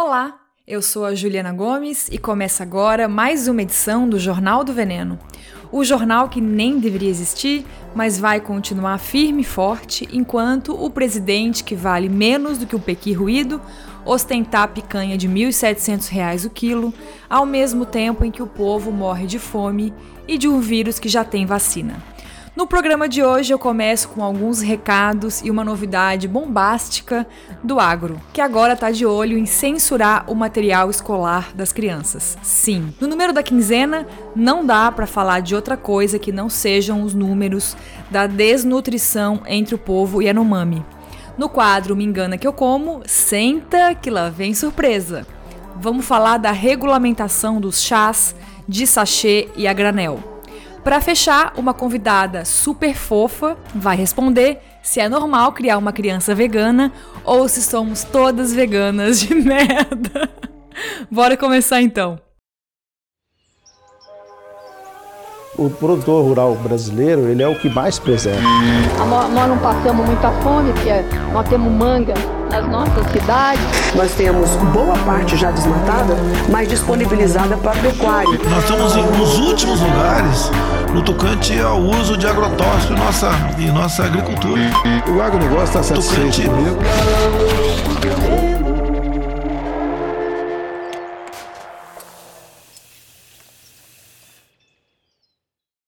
Olá, eu sou a Juliana Gomes e começa agora mais uma edição do Jornal do Veneno. O jornal que nem deveria existir, mas vai continuar firme e forte enquanto o presidente, que vale menos do que um pequi ruído, ostentar picanha de R$ 1.700 o quilo, ao mesmo tempo em que o povo morre de fome e de um vírus que já tem vacina. No programa de hoje eu começo com alguns recados e uma novidade bombástica do agro, que agora está de olho em censurar o material escolar das crianças. Sim, no número da quinzena não dá para falar de outra coisa que não sejam os números da desnutrição entre o povo e a Yanomami. No quadro Me Engana Que Eu Como, senta que lá vem surpresa. Vamos falar da regulamentação dos chás de sachê e a granel. Para fechar, uma convidada super fofa vai responder se é normal criar uma criança vegana ou se somos todas veganas de merda. Bora começar então. O produtor rural brasileiro, ele é o que mais preserva. Nós não passamos muita fome, porque nós temos manga nas nossas cidades. Nós temos boa parte já desmatada, mas disponibilizada para pecuária. Nós estamos nos últimos lugares no tocante ao uso de agrotóxico em nossa, em nossa agricultura. O agronegócio está satisfeito tocante... comigo.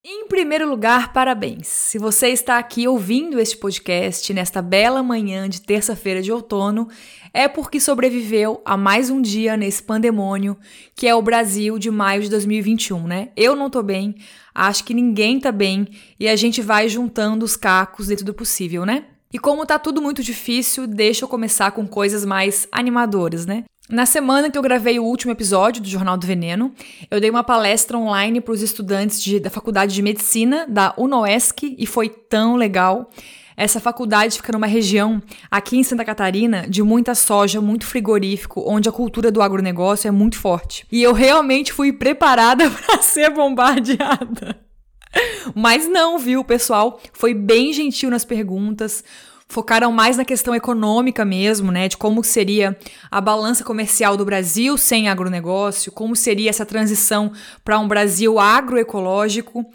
Em primeiro lugar, parabéns! Se você está aqui ouvindo este podcast nesta bela manhã de terça-feira de outono, é porque sobreviveu a mais um dia nesse pandemônio que é o Brasil de maio de 2021, né? Eu não tô bem, acho que ninguém tá bem e a gente vai juntando os cacos dentro do possível, né? E como tá tudo muito difícil, deixa eu começar com coisas mais animadoras, né? Na semana que eu gravei o último episódio do Jornal do Veneno, eu dei uma palestra online para os estudantes de, da Faculdade de Medicina da UNOESC e foi tão legal. Essa faculdade fica numa região aqui em Santa Catarina de muita soja, muito frigorífico, onde a cultura do agronegócio é muito forte. E eu realmente fui preparada para ser bombardeada. Mas não, viu? Pessoal foi bem gentil nas perguntas focaram mais na questão econômica mesmo, né, de como seria a balança comercial do Brasil sem agronegócio, como seria essa transição para um Brasil agroecológico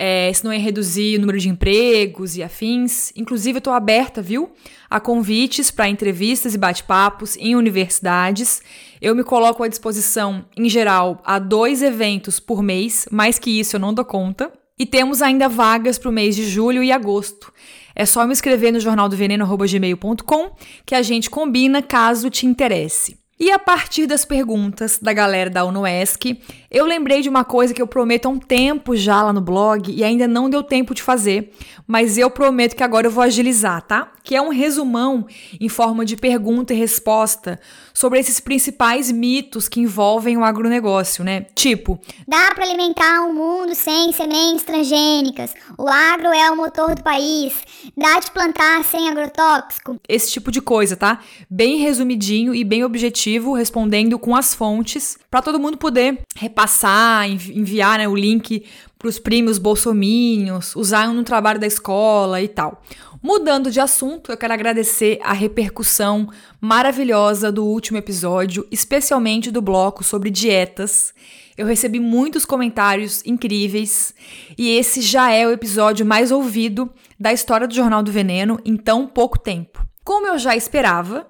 é, se não ia reduzir o número de empregos e afins. Inclusive, eu estou aberta, viu, a convites para entrevistas e bate-papos em universidades. Eu me coloco à disposição, em geral, a dois eventos por mês, mais que isso eu não dou conta. E temos ainda vagas para o mês de julho e agosto. É só me escrever no jornaldoveneno.gmail.com que a gente combina caso te interesse. E a partir das perguntas da galera da UNOESC, eu lembrei de uma coisa que eu prometo há um tempo já lá no blog e ainda não deu tempo de fazer, mas eu prometo que agora eu vou agilizar, tá? Que é um resumão em forma de pergunta e resposta sobre esses principais mitos que envolvem o agronegócio, né? Tipo, dá para alimentar um mundo sem sementes transgênicas. O agro é o motor do país. Dá de plantar sem agrotóxico. Esse tipo de coisa, tá? Bem resumidinho e bem objetivo, respondendo com as fontes para todo mundo poder repassar, enviar né, o link para os primos bolsominions, usar no trabalho da escola e tal. Mudando de assunto, eu quero agradecer a repercussão maravilhosa do último episódio, especialmente do bloco sobre dietas. Eu recebi muitos comentários incríveis e esse já é o episódio mais ouvido da história do Jornal do Veneno em tão pouco tempo. Como eu já esperava,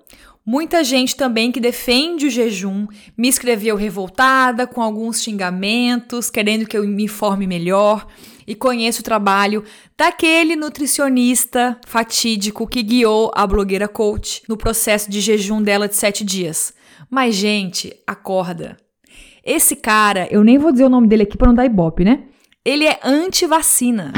Muita gente também que defende o jejum me escreveu revoltada, com alguns xingamentos, querendo que eu me informe melhor e conheça o trabalho daquele nutricionista fatídico que guiou a blogueira coach no processo de jejum dela de sete dias. Mas, gente, acorda. Esse cara, eu nem vou dizer o nome dele aqui para não dar ibope, né? Ele é anti-vacina.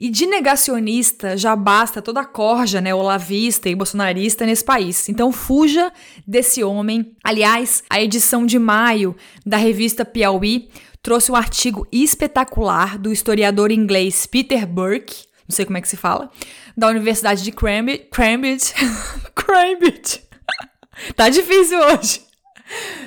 E de negacionista já basta toda a corja, né, olavista e bolsonarista nesse país. Então fuja desse homem. Aliás, a edição de maio da revista Piauí trouxe um artigo espetacular do historiador inglês Peter Burke, não sei como é que se fala, da Universidade de Cambridge. Cambridge. Cambridge. tá difícil hoje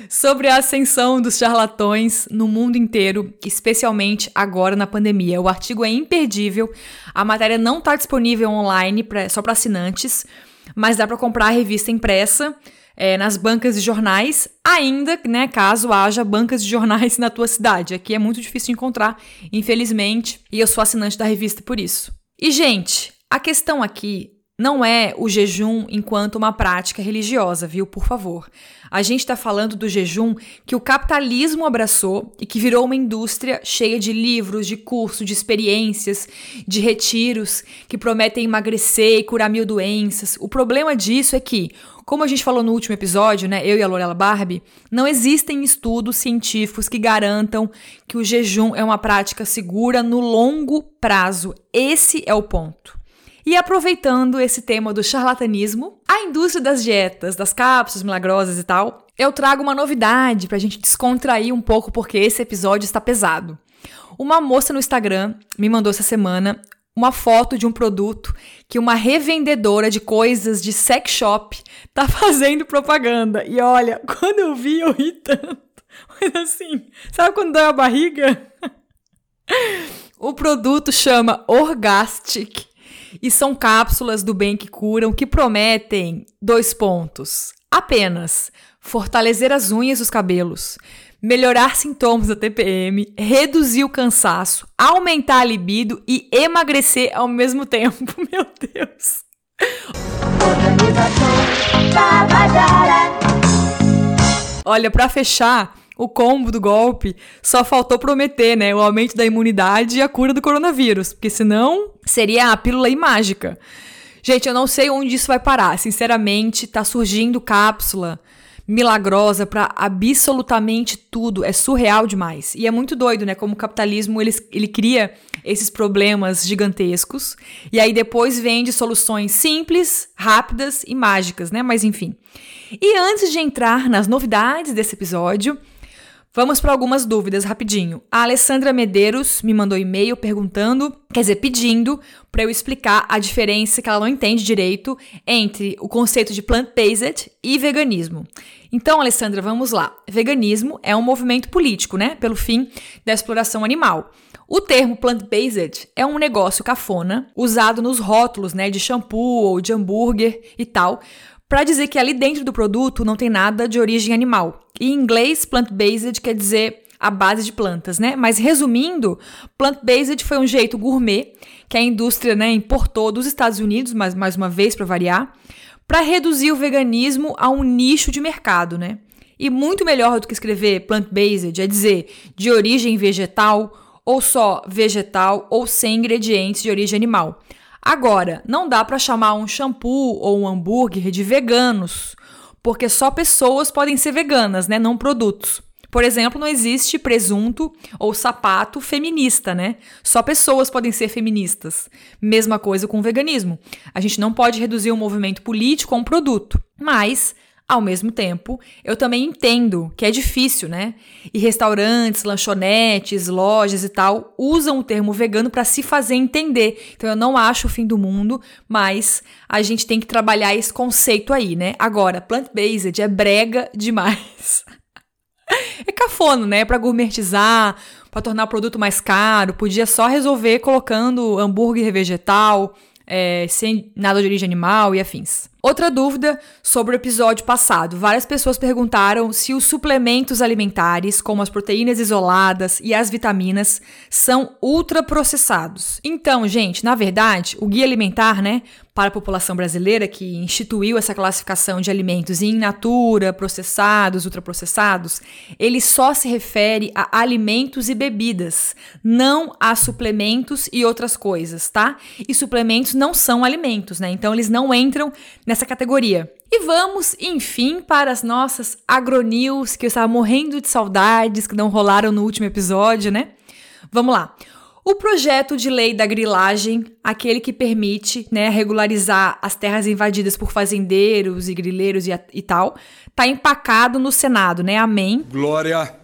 sobre a ascensão dos charlatões no mundo inteiro, especialmente agora na pandemia. O artigo é imperdível, a matéria não está disponível online pra, só para assinantes, mas dá para comprar a revista impressa. é, nas bancas de jornais, ainda, né, caso haja bancas de jornais na tua cidade. Aqui é muito difícil encontrar, infelizmente, e eu sou assinante da revista por isso. E, gente, a questão aqui não é o jejum enquanto uma prática religiosa, viu? Por favor. A gente está falando do jejum que o capitalismo abraçou e que virou uma indústria cheia de livros, de cursos, de experiências, de retiros que prometem emagrecer e curar mil doenças. O problema disso é que como a gente falou no último episódio, né, eu e a Lorela Barbie, não existem estudos científicos que garantam que o jejum é uma prática segura no longo prazo. Esse é o ponto. E aproveitando esse tema do charlatanismo, a indústria das dietas, das cápsulas milagrosas e tal, eu trago uma novidade pra gente descontrair um pouco porque esse episódio está pesado. Uma moça no Instagram me mandou essa semana uma foto de um produto que uma revendedora de coisas de sex shop tá fazendo propaganda. E olha, quando eu vi, eu ri tanto. Mas assim, sabe quando dói a barriga? o produto chama Orgastic e são cápsulas do bem que curam que prometem dois pontos. Apenas fortalecer as unhas e os cabelos, melhorar sintomas da TPM, reduzir o cansaço, aumentar a libido e emagrecer ao mesmo tempo. Meu Deus. Olha, para fechar, o combo do golpe só faltou prometer, né, o aumento da imunidade e a cura do coronavírus, porque senão seria a pílula aí mágica. Gente, eu não sei onde isso vai parar. Sinceramente, tá surgindo cápsula milagrosa para absolutamente tudo. É surreal demais. E é muito doido, né? Como o capitalismo ele, ele cria esses problemas gigantescos e aí depois vende soluções simples, rápidas e mágicas, né? Mas enfim. E antes de entrar nas novidades desse episódio, Vamos para algumas dúvidas rapidinho. A Alessandra Medeiros me mandou e-mail perguntando, quer dizer, pedindo para eu explicar a diferença que ela não entende direito entre o conceito de plant-based e veganismo. Então, Alessandra, vamos lá. Veganismo é um movimento político, né, pelo fim da exploração animal. O termo plant-based é um negócio cafona usado nos rótulos, né, de shampoo ou de hambúrguer e tal, para dizer que ali dentro do produto não tem nada de origem animal. E em inglês, plant-based quer dizer a base de plantas, né? Mas resumindo, plant-based foi um jeito gourmet que a indústria né, importou dos Estados Unidos, mas mais uma vez para variar, para reduzir o veganismo a um nicho de mercado, né? E muito melhor do que escrever plant-based é dizer de origem vegetal, ou só vegetal, ou sem ingredientes de origem animal. Agora, não dá para chamar um shampoo ou um hambúrguer de veganos, porque só pessoas podem ser veganas, né, não produtos. Por exemplo, não existe presunto ou sapato feminista, né? Só pessoas podem ser feministas. Mesma coisa com o veganismo. A gente não pode reduzir um movimento político a um produto, mas ao mesmo tempo, eu também entendo que é difícil, né? E restaurantes, lanchonetes, lojas e tal usam o termo vegano para se fazer entender. Então eu não acho o fim do mundo, mas a gente tem que trabalhar esse conceito aí, né? Agora, plant-based é brega demais. é cafona, né? Para gourmetizar, para tornar o produto mais caro, podia só resolver colocando hambúrguer vegetal, é, sem nada de origem animal e afins. Outra dúvida sobre o episódio passado. Várias pessoas perguntaram se os suplementos alimentares, como as proteínas isoladas e as vitaminas, são ultraprocessados. Então, gente, na verdade, o guia alimentar, né, para a população brasileira que instituiu essa classificação de alimentos in natura, processados, ultraprocessados, ele só se refere a alimentos e bebidas, não a suplementos e outras coisas, tá? E suplementos não são alimentos, né? Então eles não entram nessa categoria. E vamos, enfim, para as nossas agronews que eu estava morrendo de saudades, que não rolaram no último episódio, né? Vamos lá. O projeto de lei da grilagem, aquele que permite né, regularizar as terras invadidas por fazendeiros e grileiros e, e tal, tá empacado no Senado, né? Amém. Glória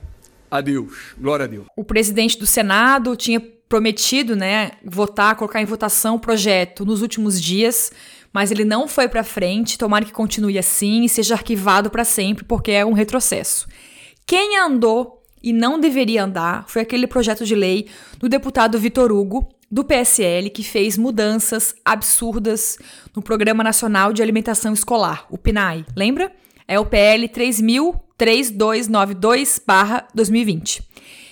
a Deus. Glória a Deus. O presidente do Senado tinha prometido, né, votar, colocar em votação o projeto nos últimos dias, mas ele não foi para frente. Tomara que continue assim e seja arquivado para sempre, porque é um retrocesso. Quem andou e não deveria andar foi aquele projeto de lei do deputado Vitor Hugo, do PSL, que fez mudanças absurdas no Programa Nacional de Alimentação Escolar, o PNAE. Lembra? É o PL 303292/2020.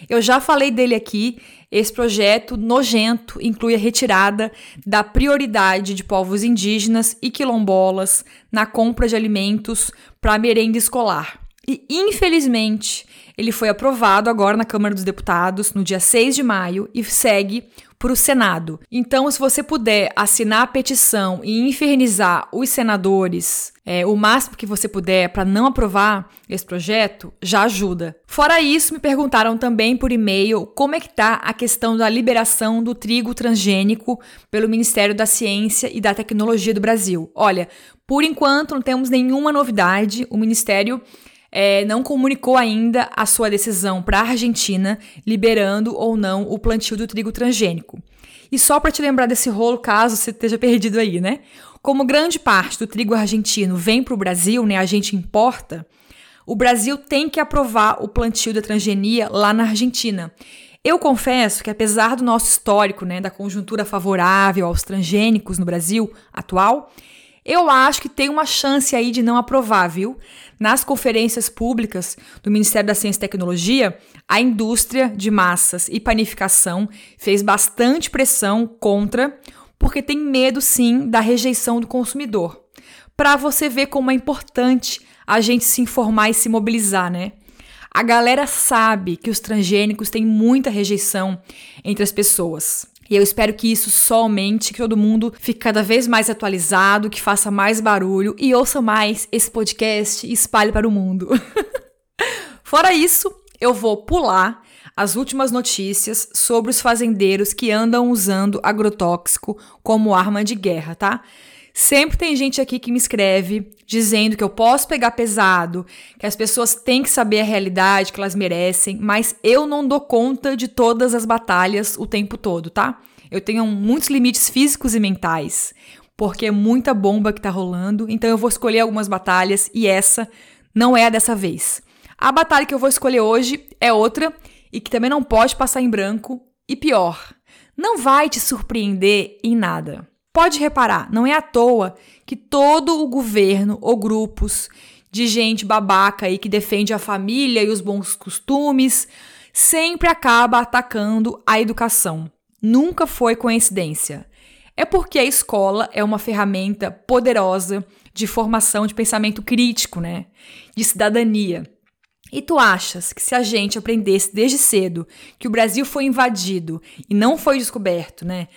Eu já falei dele aqui. Esse projeto nojento inclui a retirada da prioridade de povos indígenas e quilombolas na compra de alimentos para merenda escolar. E, infelizmente, ele foi aprovado agora na Câmara dos Deputados no dia 6 de maio e segue para o Senado. Então, se você puder assinar a petição e infernizar os senadores é, o máximo que você puder para não aprovar esse projeto, já ajuda. Fora isso, me perguntaram também por e-mail como é que está a questão da liberação do trigo transgênico pelo Ministério da Ciência e da Tecnologia do Brasil. Olha, por enquanto não temos nenhuma novidade. O Ministério é, não comunicou ainda a sua decisão para a Argentina, liberando ou não o plantio do trigo transgênico. E só para te lembrar desse rolo, caso você esteja perdido aí, né? Como grande parte do trigo argentino vem para o Brasil, né? A gente importa. O Brasil tem que aprovar o plantio da transgenia lá na Argentina. Eu confesso que, apesar do nosso histórico, né, da conjuntura favorável aos transgênicos no Brasil atual, eu acho que tem uma chance aí de não aprovar, viu? Nas conferências públicas do Ministério da Ciência e Tecnologia, a indústria de massas e panificação fez bastante pressão contra, porque tem medo sim da rejeição do consumidor. Para você ver como é importante a gente se informar e se mobilizar, né? A galera sabe que os transgênicos têm muita rejeição entre as pessoas. E eu espero que isso só aumente, que todo mundo fique cada vez mais atualizado, que faça mais barulho e ouça mais esse podcast e espalhe para o mundo. Fora isso, eu vou pular as últimas notícias sobre os fazendeiros que andam usando agrotóxico como arma de guerra, tá? Sempre tem gente aqui que me escreve dizendo que eu posso pegar pesado, que as pessoas têm que saber a realidade que elas merecem, mas eu não dou conta de todas as batalhas o tempo todo, tá? Eu tenho muitos limites físicos e mentais, porque é muita bomba que tá rolando, então eu vou escolher algumas batalhas e essa não é a dessa vez. A batalha que eu vou escolher hoje é outra e que também não pode passar em branco, e pior, não vai te surpreender em nada. Pode reparar, não é à toa que todo o governo ou grupos de gente babaca aí que defende a família e os bons costumes sempre acaba atacando a educação. Nunca foi coincidência. É porque a escola é uma ferramenta poderosa de formação de pensamento crítico, né? De cidadania. E tu achas que se a gente aprendesse desde cedo que o Brasil foi invadido e não foi descoberto, né?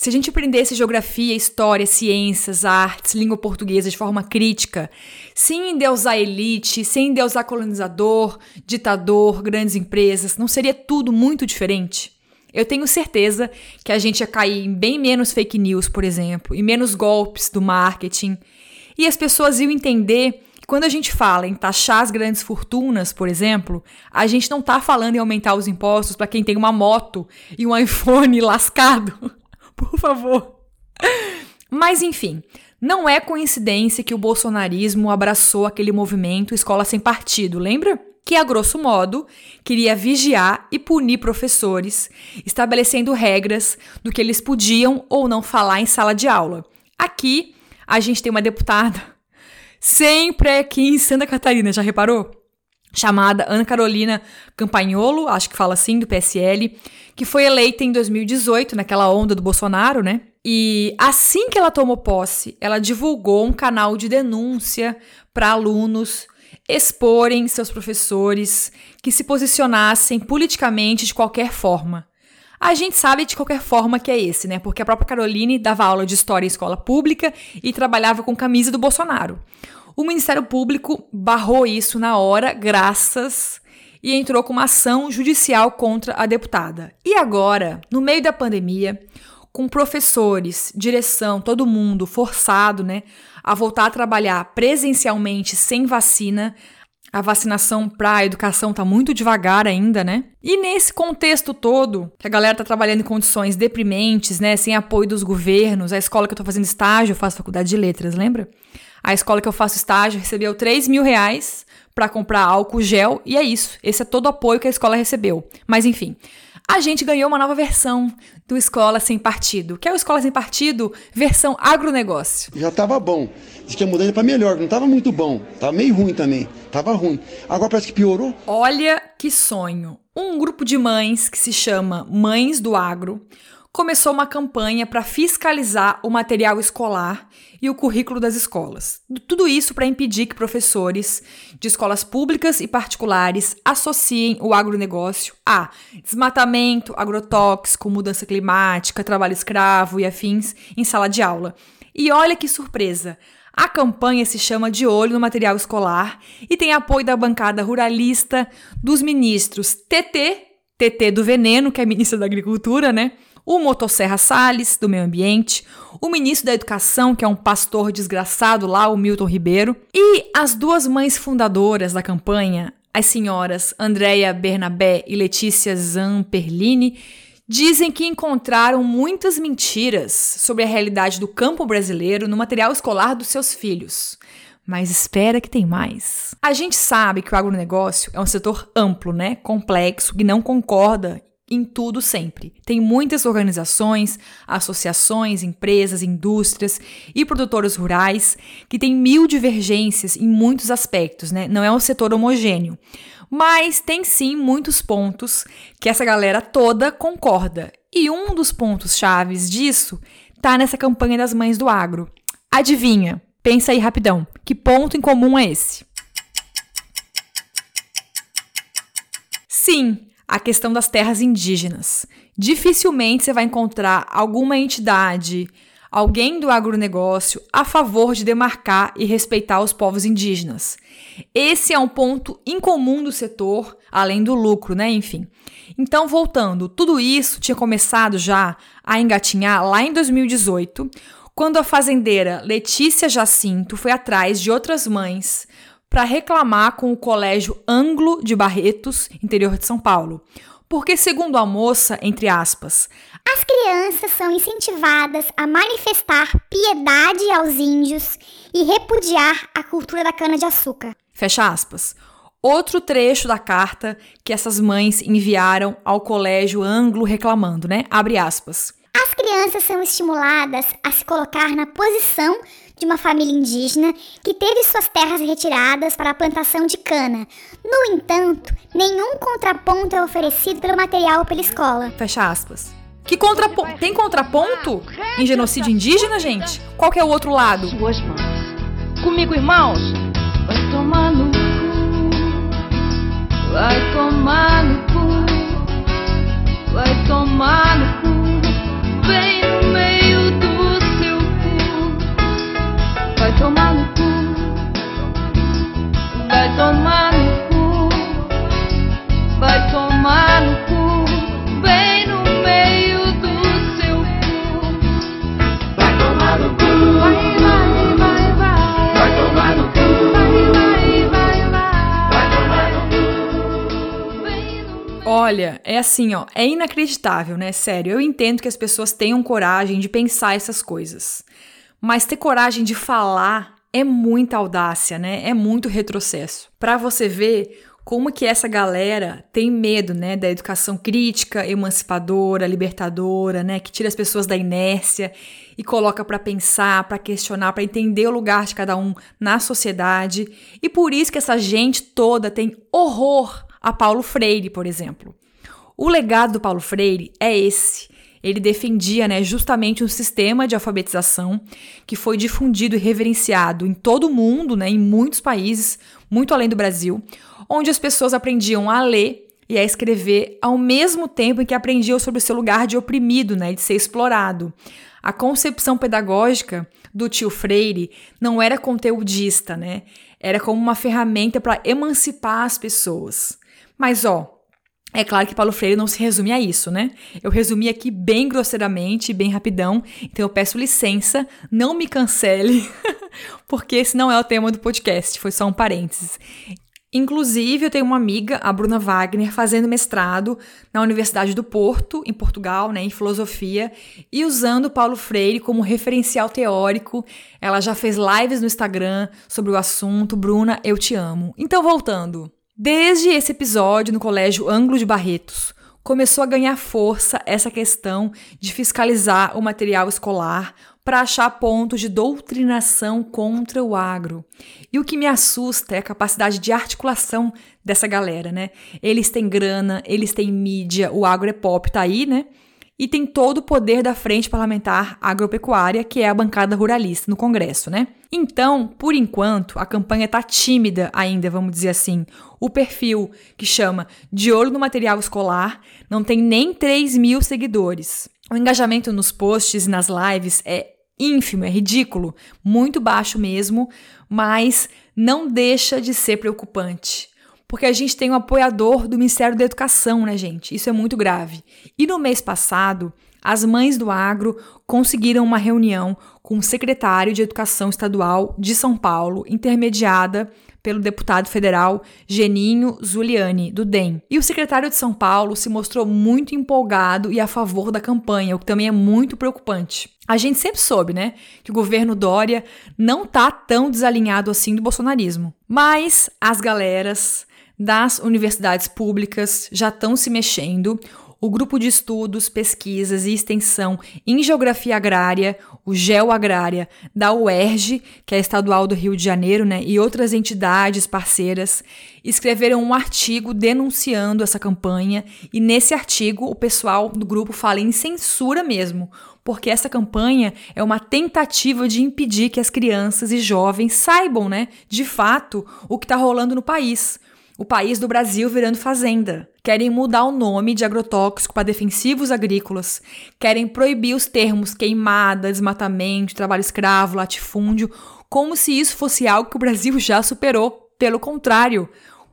Se a gente aprendesse geografia, história, ciências, artes, língua portuguesa de forma crítica, sem endeusar elite, sem endeusar colonizador, ditador, grandes empresas, não seria tudo muito diferente? Eu tenho certeza que a gente ia cair em bem menos fake news, por exemplo, e menos golpes do marketing. E as pessoas iam entender que quando a gente fala em taxar as grandes fortunas, por exemplo, a gente não está falando em aumentar os impostos para quem tem uma moto e um iPhone lascado. Por favor. Mas enfim, não é coincidência que o bolsonarismo abraçou aquele movimento Escola Sem Partido, lembra? Que, a grosso modo, queria vigiar e punir professores, estabelecendo regras do que eles podiam ou não falar em sala de aula. Aqui, a gente tem uma deputada, sempre aqui em Santa Catarina, já reparou? Chamada Ana Carolina Campagnolo, acho que fala assim, do PSL, que foi eleita em 2018, naquela onda do Bolsonaro, né? E assim que ela tomou posse, ela divulgou um canal de denúncia para alunos exporem seus professores que se posicionassem politicamente de qualquer forma. A gente sabe de qualquer forma que é esse, né? Porque a própria Caroline dava aula de história em escola pública e trabalhava com camisa do Bolsonaro. O Ministério Público barrou isso na hora, graças e entrou com uma ação judicial contra a deputada. E agora, no meio da pandemia, com professores, direção, todo mundo forçado, né, a voltar a trabalhar presencialmente sem vacina, a vacinação para a educação tá muito devagar ainda, né? E nesse contexto todo, que a galera tá trabalhando em condições deprimentes, né, sem apoio dos governos, a escola que eu tô fazendo estágio, eu faço faculdade de letras, lembra? A escola que eu faço estágio recebeu 3 mil reais para comprar álcool gel e é isso. Esse é todo o apoio que a escola recebeu. Mas enfim, a gente ganhou uma nova versão do Escola Sem Partido, que é o Escola Sem Partido versão agronegócio. Já estava bom. Diz que ia mudando para melhor, não estava muito bom. Tava meio ruim também. Tava ruim. Agora parece que piorou. Olha que sonho. Um grupo de mães que se chama Mães do Agro começou uma campanha para fiscalizar o material escolar e o currículo das escolas. Tudo isso para impedir que professores de escolas públicas e particulares associem o agronegócio a desmatamento, agrotóxico, mudança climática, trabalho escravo e afins em sala de aula. E olha que surpresa! A campanha se chama De Olho no Material Escolar e tem apoio da bancada ruralista dos ministros TT, TT do Veneno, que é ministra da Agricultura, né? O Motosserra Salles, do Meio Ambiente, o ministro da Educação, que é um pastor desgraçado lá, o Milton Ribeiro, e as duas mães fundadoras da campanha, as senhoras Andréia Bernabé e Letícia Zamperlini, dizem que encontraram muitas mentiras sobre a realidade do campo brasileiro no material escolar dos seus filhos. Mas espera que tem mais. A gente sabe que o agronegócio é um setor amplo, né? Complexo, que não concorda em tudo sempre. Tem muitas organizações, associações, empresas, indústrias e produtores rurais que têm mil divergências em muitos aspectos, né? Não é um setor homogêneo. Mas tem sim muitos pontos que essa galera toda concorda. E um dos pontos chaves disso tá nessa campanha das mães do agro. Adivinha? Pensa aí rapidão. Que ponto em comum é esse? Sim, a questão das terras indígenas. Dificilmente você vai encontrar alguma entidade, alguém do agronegócio a favor de demarcar e respeitar os povos indígenas. Esse é um ponto incomum do setor, além do lucro, né? Enfim. Então, voltando, tudo isso tinha começado já a engatinhar lá em 2018, quando a fazendeira Letícia Jacinto foi atrás de outras mães para reclamar com o Colégio Anglo de Barretos, interior de São Paulo. Porque, segundo a moça, entre aspas, as crianças são incentivadas a manifestar piedade aos índios e repudiar a cultura da cana-de-açúcar. Fecha aspas. Outro trecho da carta que essas mães enviaram ao colégio anglo reclamando, né? Abre aspas. As crianças são estimuladas a se colocar na posição de uma família indígena que teve suas terras retiradas para a plantação de cana. No entanto, nenhum contraponto é oferecido pelo material pela escola. Fecha aspas. Que contraponto? Tem contraponto em genocídio indígena, gente? Qual que é o outro lado? Suas mãos. Comigo, irmãos? Vai tomar no cu. Vai tomar no cu. Vai tomar no cu. Vem tomar no cu. Vai tomar no cu. Vai tomar no cu. Vem no meio do seu cu. Vai tomar no cu. Vai, vai, vai, vai. Vai tomar no cu. Vai, vai, vai, vai. Vai tomar no cu. Olha, é assim, ó, é inacreditável, né? Sério, eu entendo que as pessoas tenham coragem de pensar essas coisas. Mas ter coragem de falar é muita audácia, né? É muito retrocesso. Pra você ver como que essa galera tem medo, né, da educação crítica, emancipadora, libertadora, né, que tira as pessoas da inércia e coloca para pensar, para questionar, para entender o lugar de cada um na sociedade. E por isso que essa gente toda tem horror a Paulo Freire, por exemplo. O legado do Paulo Freire é esse. Ele defendia né, justamente um sistema de alfabetização que foi difundido e reverenciado em todo o mundo, né, em muitos países, muito além do Brasil, onde as pessoas aprendiam a ler e a escrever ao mesmo tempo em que aprendiam sobre o seu lugar de oprimido, né, de ser explorado. A concepção pedagógica do tio Freire não era conteudista, né? Era como uma ferramenta para emancipar as pessoas. Mas ó, é claro que Paulo Freire não se resume a isso, né? Eu resumi aqui bem grosseiramente, bem rapidão, então eu peço licença, não me cancele, porque esse não é o tema do podcast, foi só um parênteses. Inclusive, eu tenho uma amiga, a Bruna Wagner, fazendo mestrado na Universidade do Porto, em Portugal, né, em filosofia, e usando Paulo Freire como referencial teórico. Ela já fez lives no Instagram sobre o assunto. Bruna, eu te amo. Então, voltando. Desde esse episódio no Colégio Ângulo de Barretos, começou a ganhar força essa questão de fiscalizar o material escolar para achar pontos de doutrinação contra o agro. E o que me assusta é a capacidade de articulação dessa galera, né? Eles têm grana, eles têm mídia, o agro é pop, tá aí, né? E tem todo o poder da Frente Parlamentar Agropecuária, que é a bancada ruralista no Congresso, né? Então, por enquanto, a campanha tá tímida ainda, vamos dizer assim. O perfil que chama De Olho no Material Escolar não tem nem 3 mil seguidores. O engajamento nos posts e nas lives é ínfimo, é ridículo, muito baixo mesmo, mas não deixa de ser preocupante. Porque a gente tem um apoiador do Ministério da Educação, né, gente? Isso é muito grave. E no mês passado, as mães do agro conseguiram uma reunião com o secretário de Educação Estadual de São Paulo, intermediada pelo deputado federal Geninho Zuliani, do DEM. E o secretário de São Paulo se mostrou muito empolgado e a favor da campanha, o que também é muito preocupante. A gente sempre soube, né, que o governo Dória não tá tão desalinhado assim do bolsonarismo. Mas as galeras das universidades públicas já estão se mexendo o Grupo de Estudos, Pesquisas e Extensão em Geografia Agrária, o GeoAgrária, da UERJ, que é estadual do Rio de Janeiro, né, e outras entidades parceiras, escreveram um artigo denunciando essa campanha, e nesse artigo o pessoal do grupo fala em censura mesmo, porque essa campanha é uma tentativa de impedir que as crianças e jovens saibam, né, de fato, o que está rolando no país o país do Brasil virando fazenda. Querem mudar o nome de agrotóxico para defensivos agrícolas. Querem proibir os termos queimada, desmatamento, trabalho escravo, latifúndio, como se isso fosse algo que o Brasil já superou. Pelo contrário,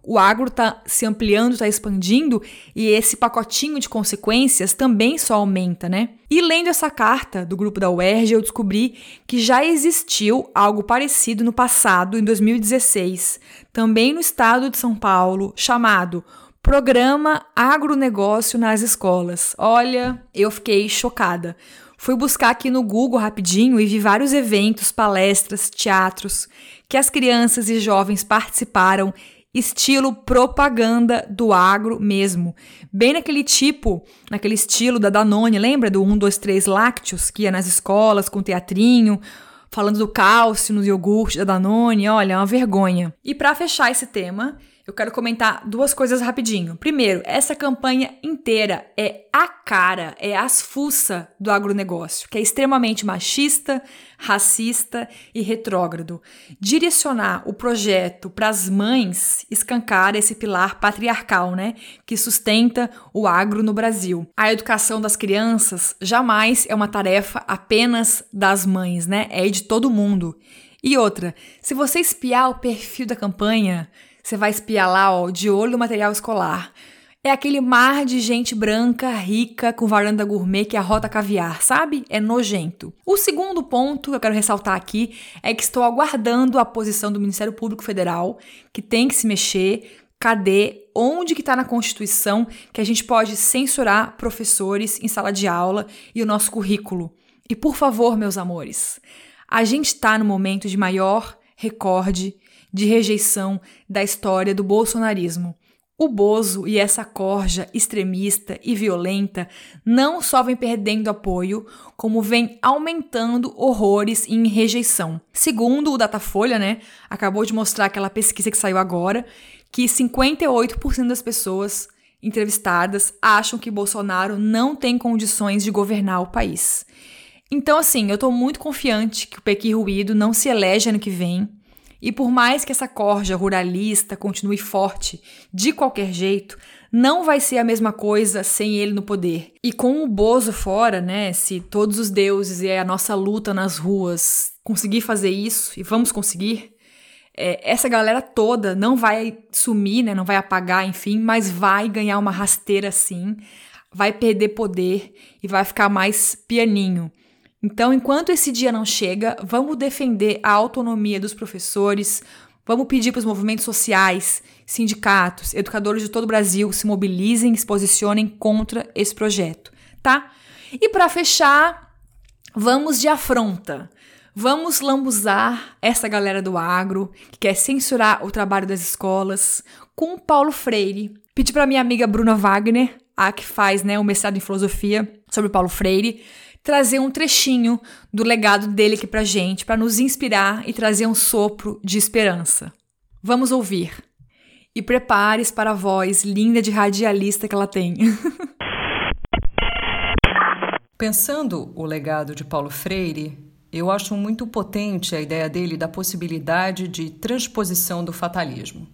o agro está se ampliando, está expandindo e esse pacotinho de consequências também só aumenta, né? E lendo essa carta do grupo da UERJ, eu descobri que já existiu algo parecido no passado, em 2016, também no estado de São Paulo, chamado Programa Agronegócio nas Escolas. Olha, eu fiquei chocada. Fui buscar aqui no Google rapidinho e vi vários eventos, palestras, teatros que as crianças e jovens participaram estilo propaganda do agro mesmo. Bem naquele tipo, naquele estilo da Danone, lembra do 1, 2, 3 lácteos que ia nas escolas com teatrinho, falando do cálcio nos iogurtes da Danone, olha, é uma vergonha. E para fechar esse tema, eu quero comentar duas coisas rapidinho. Primeiro, essa campanha inteira é a cara, é as fuça do agronegócio, que é extremamente machista, racista e retrógrado. Direcionar o projeto para as mães escancara esse pilar patriarcal, né, que sustenta o agro no Brasil. A educação das crianças jamais é uma tarefa apenas das mães, né? É de todo mundo. E outra, se você espiar o perfil da campanha, você vai espiar lá, ó, de olho no material escolar. É aquele mar de gente branca, rica, com varanda gourmet que arrota caviar, sabe? É nojento. O segundo ponto que eu quero ressaltar aqui é que estou aguardando a posição do Ministério Público Federal, que tem que se mexer. Cadê? Onde que está na Constituição que a gente pode censurar professores em sala de aula e o nosso currículo? E por favor, meus amores, a gente está no momento de maior recorde de rejeição da história do bolsonarismo. O Bozo e essa corja extremista e violenta não só vem perdendo apoio, como vem aumentando horrores em rejeição. Segundo o Datafolha, né, acabou de mostrar aquela pesquisa que saiu agora, que 58% das pessoas entrevistadas acham que Bolsonaro não tem condições de governar o país. Então, assim, eu tô muito confiante que o Pequi Ruído não se elege ano que vem. E por mais que essa corja ruralista continue forte de qualquer jeito, não vai ser a mesma coisa sem ele no poder. E com o Bozo fora, né, se todos os deuses e a nossa luta nas ruas conseguir fazer isso, e vamos conseguir, é, essa galera toda não vai sumir, né, não vai apagar, enfim, mas vai ganhar uma rasteira sim, vai perder poder e vai ficar mais pianinho. Então, enquanto esse dia não chega, vamos defender a autonomia dos professores, Vamos pedir para os movimentos sociais, sindicatos, educadores de todo o Brasil se mobilizem e se posicionem contra esse projeto, tá? E para fechar, vamos de afronta. Vamos lambuzar essa galera do agro que quer censurar o trabalho das escolas com o Paulo Freire. Pedi para minha amiga Bruna Wagner, a que faz né, o mestrado em filosofia sobre Paulo Freire, trazer um trechinho do legado dele aqui pra gente, para nos inspirar e trazer um sopro de esperança. Vamos ouvir. E prepare-se para a voz linda de radialista que ela tem. Pensando o legado de Paulo Freire, eu acho muito potente a ideia dele da possibilidade de transposição do fatalismo.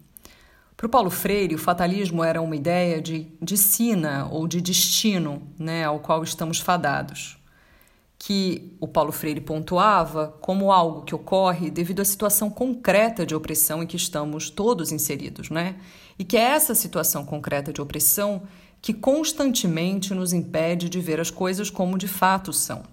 Para o Paulo Freire, o fatalismo era uma ideia de, de sina ou de destino né, ao qual estamos fadados, que o Paulo Freire pontuava como algo que ocorre devido à situação concreta de opressão em que estamos todos inseridos, né? E que é essa situação concreta de opressão que constantemente nos impede de ver as coisas como de fato são.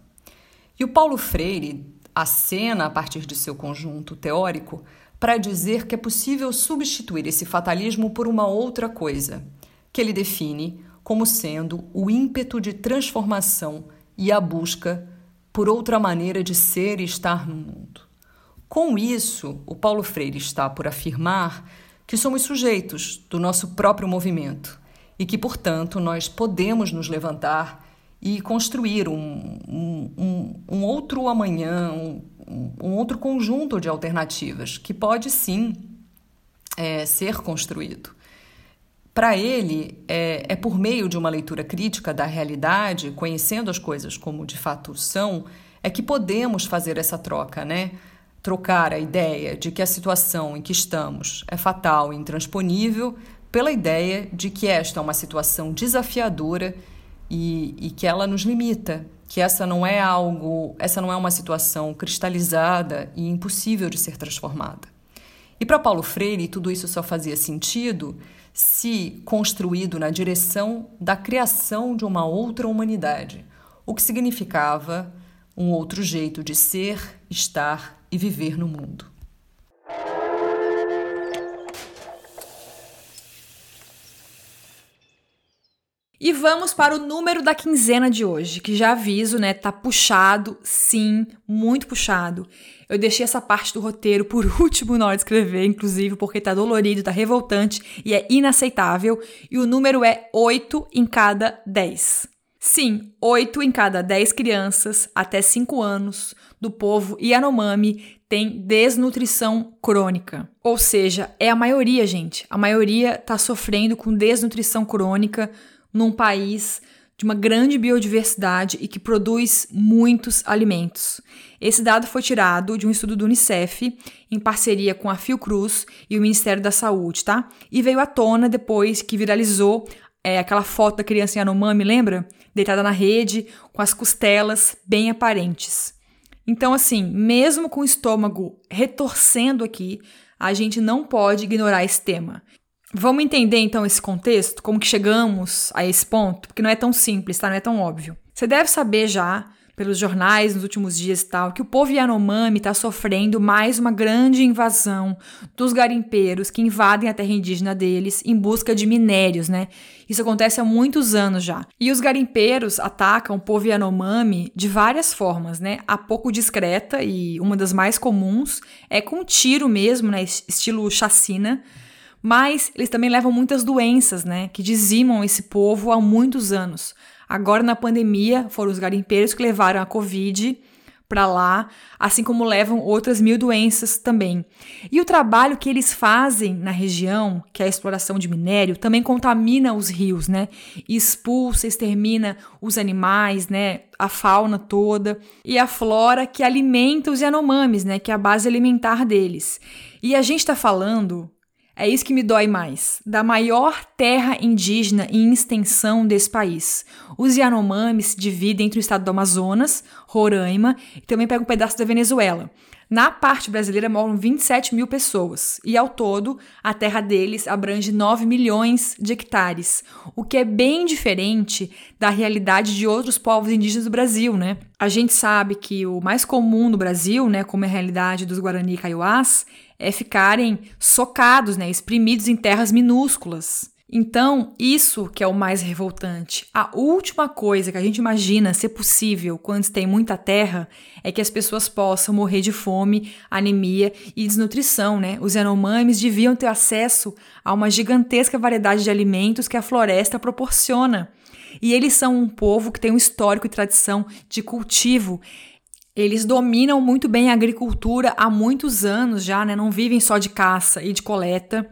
E o Paulo Freire acena a partir de seu conjunto teórico para dizer que é possível substituir esse fatalismo por uma outra coisa, que ele define como sendo o ímpeto de transformação e a busca por outra maneira de ser e estar no mundo. Com isso, o Paulo Freire está por afirmar que somos sujeitos do nosso próprio movimento e que, portanto, nós podemos nos levantar e construir um, um, um outro amanhã, um, um, outro conjunto de alternativas que pode sim é, ser construído. Para ele, é, é por meio de uma leitura crítica da realidade, conhecendo as coisas como de fato são, é que podemos fazer essa troca, né? Trocar a ideia de que a situação em que estamos é fatal e intransponível pela ideia de que esta é uma situação desafiadora e, e que ela nos limita, que essa não é algo, essa não é uma situação cristalizada e impossível de ser transformada. E para Paulo Freire, tudo isso só fazia sentido se construído na direção da criação de uma outra humanidade, o que significava um outro jeito de ser, estar e viver no mundo. E vamos para o número da quinzena de hoje, que já aviso, né? Tá puxado, sim, muito puxado. Eu deixei essa parte do roteiro por último na hora de escrever, inclusive, porque tá dolorido, tá revoltante e é inaceitável. E o número é 8 em cada 10. Sim, 8 em cada 10 crianças até 5 anos do povo Yanomami tem desnutrição crônica. Ou seja, é a maioria, gente. A maioria tá sofrendo com desnutrição crônica num país de uma grande biodiversidade e que produz muitos alimentos. Esse dado foi tirado de um estudo do Unicef, em parceria com a Fiocruz e o Ministério da Saúde, tá? E veio à tona depois que viralizou é, aquela foto da criança em Anomami, lembra? Deitada na rede, com as costelas bem aparentes. Então, assim, mesmo com o estômago retorcendo aqui, a gente não pode ignorar esse tema. Vamos entender então esse contexto, como que chegamos a esse ponto, porque não é tão simples, tá? Não é tão óbvio. Você deve saber já, pelos jornais nos últimos dias e tal, que o povo Yanomami está sofrendo mais uma grande invasão dos garimpeiros que invadem a terra indígena deles em busca de minérios, né? Isso acontece há muitos anos já. E os garimpeiros atacam o povo Yanomami de várias formas, né? A pouco discreta e uma das mais comuns é com tiro mesmo, né? Estilo chacina mas eles também levam muitas doenças, né, que dizimam esse povo há muitos anos. Agora na pandemia foram os garimpeiros que levaram a Covid para lá, assim como levam outras mil doenças também. E o trabalho que eles fazem na região, que é a exploração de minério, também contamina os rios, né? Expulsa, extermina os animais, né? A fauna toda e a flora que alimenta os Yanomamis, né? Que é a base alimentar deles. E a gente está falando é isso que me dói mais. Da maior terra indígena em extensão desse país. Os Yanomami se dividem entre o estado do Amazonas, Roraima e também pega um pedaço da Venezuela. Na parte brasileira moram 27 mil pessoas e, ao todo, a terra deles abrange 9 milhões de hectares, o que é bem diferente da realidade de outros povos indígenas do Brasil, né? A gente sabe que o mais comum no Brasil, né, como é a realidade dos Guarani e Kaiowás, é ficarem socados, né, espremidos em terras minúsculas. Então, isso que é o mais revoltante. A última coisa que a gente imagina ser possível quando tem muita terra é que as pessoas possam morrer de fome, anemia e desnutrição, né? Os Yanomamis deviam ter acesso a uma gigantesca variedade de alimentos que a floresta proporciona. E eles são um povo que tem um histórico e tradição de cultivo. Eles dominam muito bem a agricultura há muitos anos já, né? Não vivem só de caça e de coleta.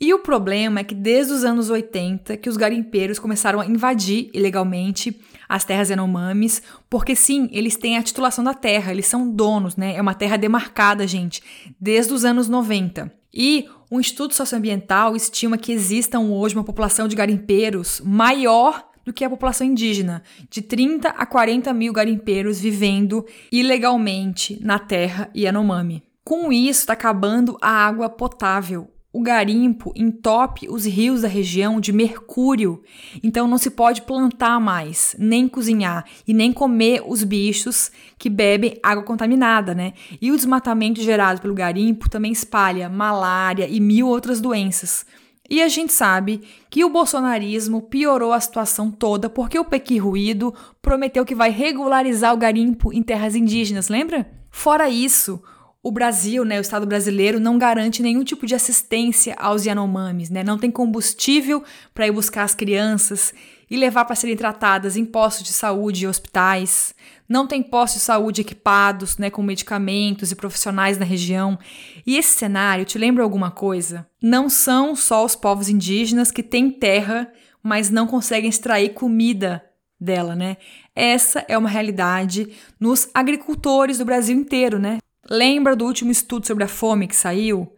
E o problema é que desde os anos 80 que os garimpeiros começaram a invadir ilegalmente as terras Yanomamis, porque sim, eles têm a titulação da terra, eles são donos, né? É uma terra demarcada, gente, desde os anos 90. E o Instituto Socioambiental estima que existam hoje uma população de garimpeiros maior do que a população indígena, de 30 a 40 mil garimpeiros vivendo ilegalmente na terra Yanomami. Com isso, está acabando a água potável. O garimpo entope os rios da região de mercúrio, então não se pode plantar mais, nem cozinhar e nem comer os bichos que bebem água contaminada, né? E o desmatamento gerado pelo garimpo também espalha malária e mil outras doenças. E a gente sabe que o bolsonarismo piorou a situação toda porque o Pequi Ruído prometeu que vai regularizar o garimpo em terras indígenas, lembra? Fora isso, o Brasil, né, o Estado brasileiro, não garante nenhum tipo de assistência aos Yanomamis, né? Não tem combustível para ir buscar as crianças e levar para serem tratadas em postos de saúde e hospitais. Não tem postos de saúde equipados, né, com medicamentos e profissionais na região. E esse cenário te lembra alguma coisa? Não são só os povos indígenas que têm terra, mas não conseguem extrair comida dela, né? Essa é uma realidade nos agricultores do Brasil inteiro, né? Lembra do último estudo sobre a fome que saiu?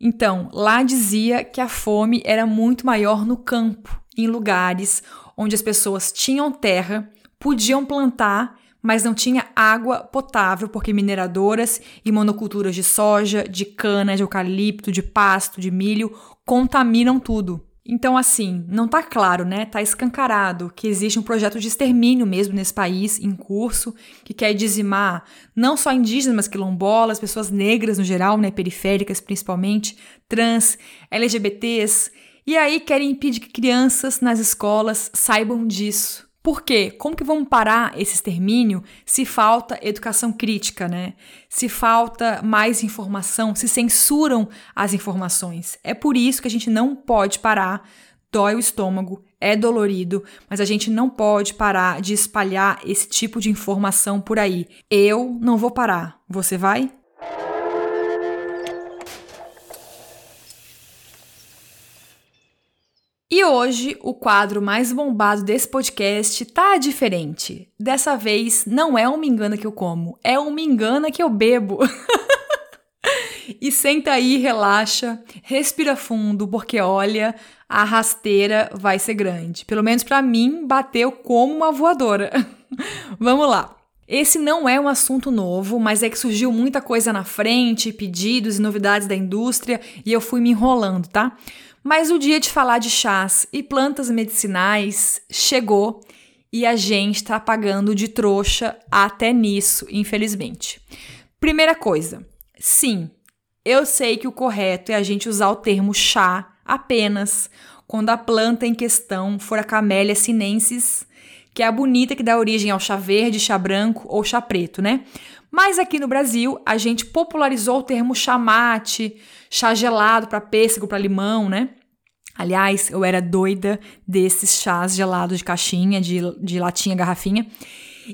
Então, lá dizia que a fome era muito maior no campo, em lugares onde as pessoas tinham terra, podiam plantar, mas não tinha água potável porque mineradoras e monoculturas de soja, de cana, de eucalipto, de pasto, de milho contaminam tudo. Então, assim, não tá claro, né? Tá escancarado que existe um projeto de extermínio mesmo nesse país em curso, que quer dizimar não só indígenas, mas quilombolas, pessoas negras no geral, né? Periféricas principalmente, trans, LGBTs. E aí querem impedir que crianças nas escolas saibam disso. Por quê? Como que vamos parar esse extermínio se falta educação crítica, né? Se falta mais informação, se censuram as informações. É por isso que a gente não pode parar. Dói o estômago, é dolorido, mas a gente não pode parar de espalhar esse tipo de informação por aí. Eu não vou parar. Você vai? E hoje, o quadro mais bombado desse podcast tá diferente. Dessa vez, não é um me engana que eu como, é um me engana que eu bebo. e senta aí, relaxa, respira fundo, porque olha, a rasteira vai ser grande. Pelo menos para mim, bateu como uma voadora. Vamos lá. Esse não é um assunto novo, mas é que surgiu muita coisa na frente, pedidos e novidades da indústria, e eu fui me enrolando, tá? Mas o dia de falar de chás e plantas medicinais chegou e a gente está pagando de trouxa até nisso, infelizmente. Primeira coisa, sim, eu sei que o correto é a gente usar o termo chá apenas quando a planta em questão for a Camellia sinensis, que é a bonita que dá origem ao chá verde, chá branco ou chá preto, né? Mas aqui no Brasil, a gente popularizou o termo chá mate, chá gelado para pêssego, para limão, né? Aliás, eu era doida desses chás gelados de caixinha, de, de latinha, garrafinha.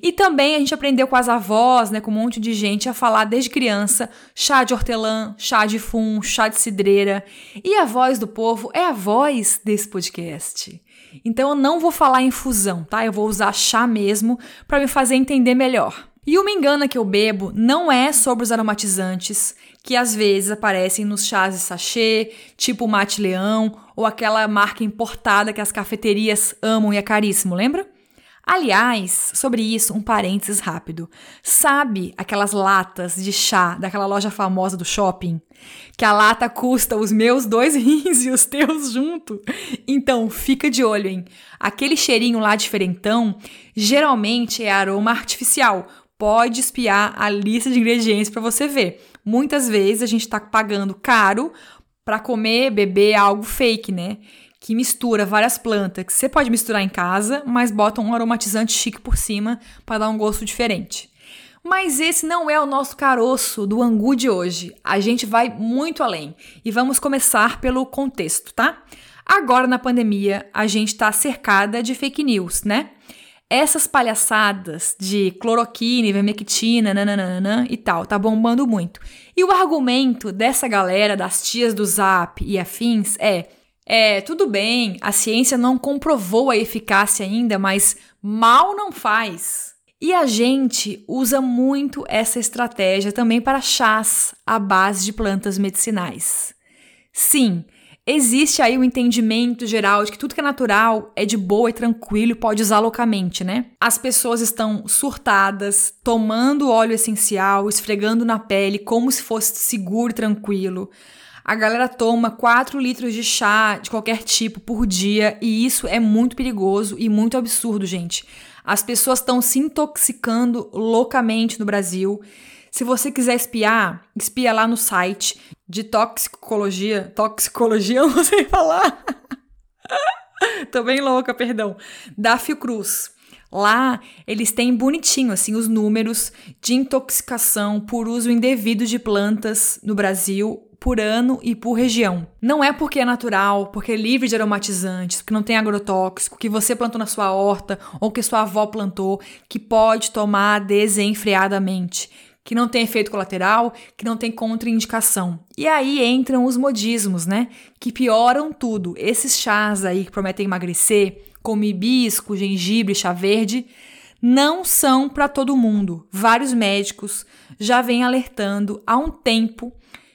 E também a gente aprendeu com as avós, né, com um monte de gente, a falar desde criança chá de hortelã, chá de fum, chá de cidreira. E a voz do povo é a voz desse podcast. Então eu não vou falar infusão, tá? Eu vou usar chá mesmo para me fazer entender melhor. E me engana que eu bebo não é sobre os aromatizantes que às vezes aparecem nos chás de sachê, tipo mate leão ou aquela marca importada que as cafeterias amam e é caríssimo, lembra? Aliás, sobre isso, um parênteses rápido. Sabe aquelas latas de chá daquela loja famosa do shopping? Que a lata custa os meus dois rins e os teus junto? Então, fica de olho, hein? Aquele cheirinho lá diferentão geralmente é aroma artificial. Pode espiar a lista de ingredientes para você ver. Muitas vezes a gente tá pagando caro para comer, beber algo fake, né? Que mistura várias plantas que você pode misturar em casa, mas bota um aromatizante chique por cima para dar um gosto diferente. Mas esse não é o nosso caroço do angu de hoje. A gente vai muito além e vamos começar pelo contexto, tá? Agora na pandemia, a gente está cercada de fake news, né? Essas palhaçadas de cloroquina, ivermectina, nananana e tal, tá bombando muito. E o argumento dessa galera, das tias do Zap e afins, é: é, tudo bem, a ciência não comprovou a eficácia ainda, mas mal não faz. E a gente usa muito essa estratégia também para chás à base de plantas medicinais. Sim, existe aí o entendimento geral de que tudo que é natural é de boa e tranquilo e pode usar loucamente, né? As pessoas estão surtadas, tomando óleo essencial, esfregando na pele como se fosse seguro e tranquilo. A galera toma 4 litros de chá de qualquer tipo por dia e isso é muito perigoso e muito absurdo, gente. As pessoas estão se intoxicando loucamente no Brasil. Se você quiser espiar, espia lá no site de toxicologia. Toxicologia, eu não sei falar. Tô bem louca, perdão. Da Fiocruz. Lá eles têm bonitinho assim os números de intoxicação por uso indevido de plantas no Brasil por ano e por região. Não é porque é natural, porque é livre de aromatizantes, porque não tem agrotóxico, que você plantou na sua horta ou que sua avó plantou, que pode tomar desenfreadamente, que não tem efeito colateral, que não tem contraindicação. E aí entram os modismos, né? Que pioram tudo. Esses chás aí que prometem emagrecer, como hibisco, gengibre, chá verde, não são para todo mundo. Vários médicos já vêm alertando há um tempo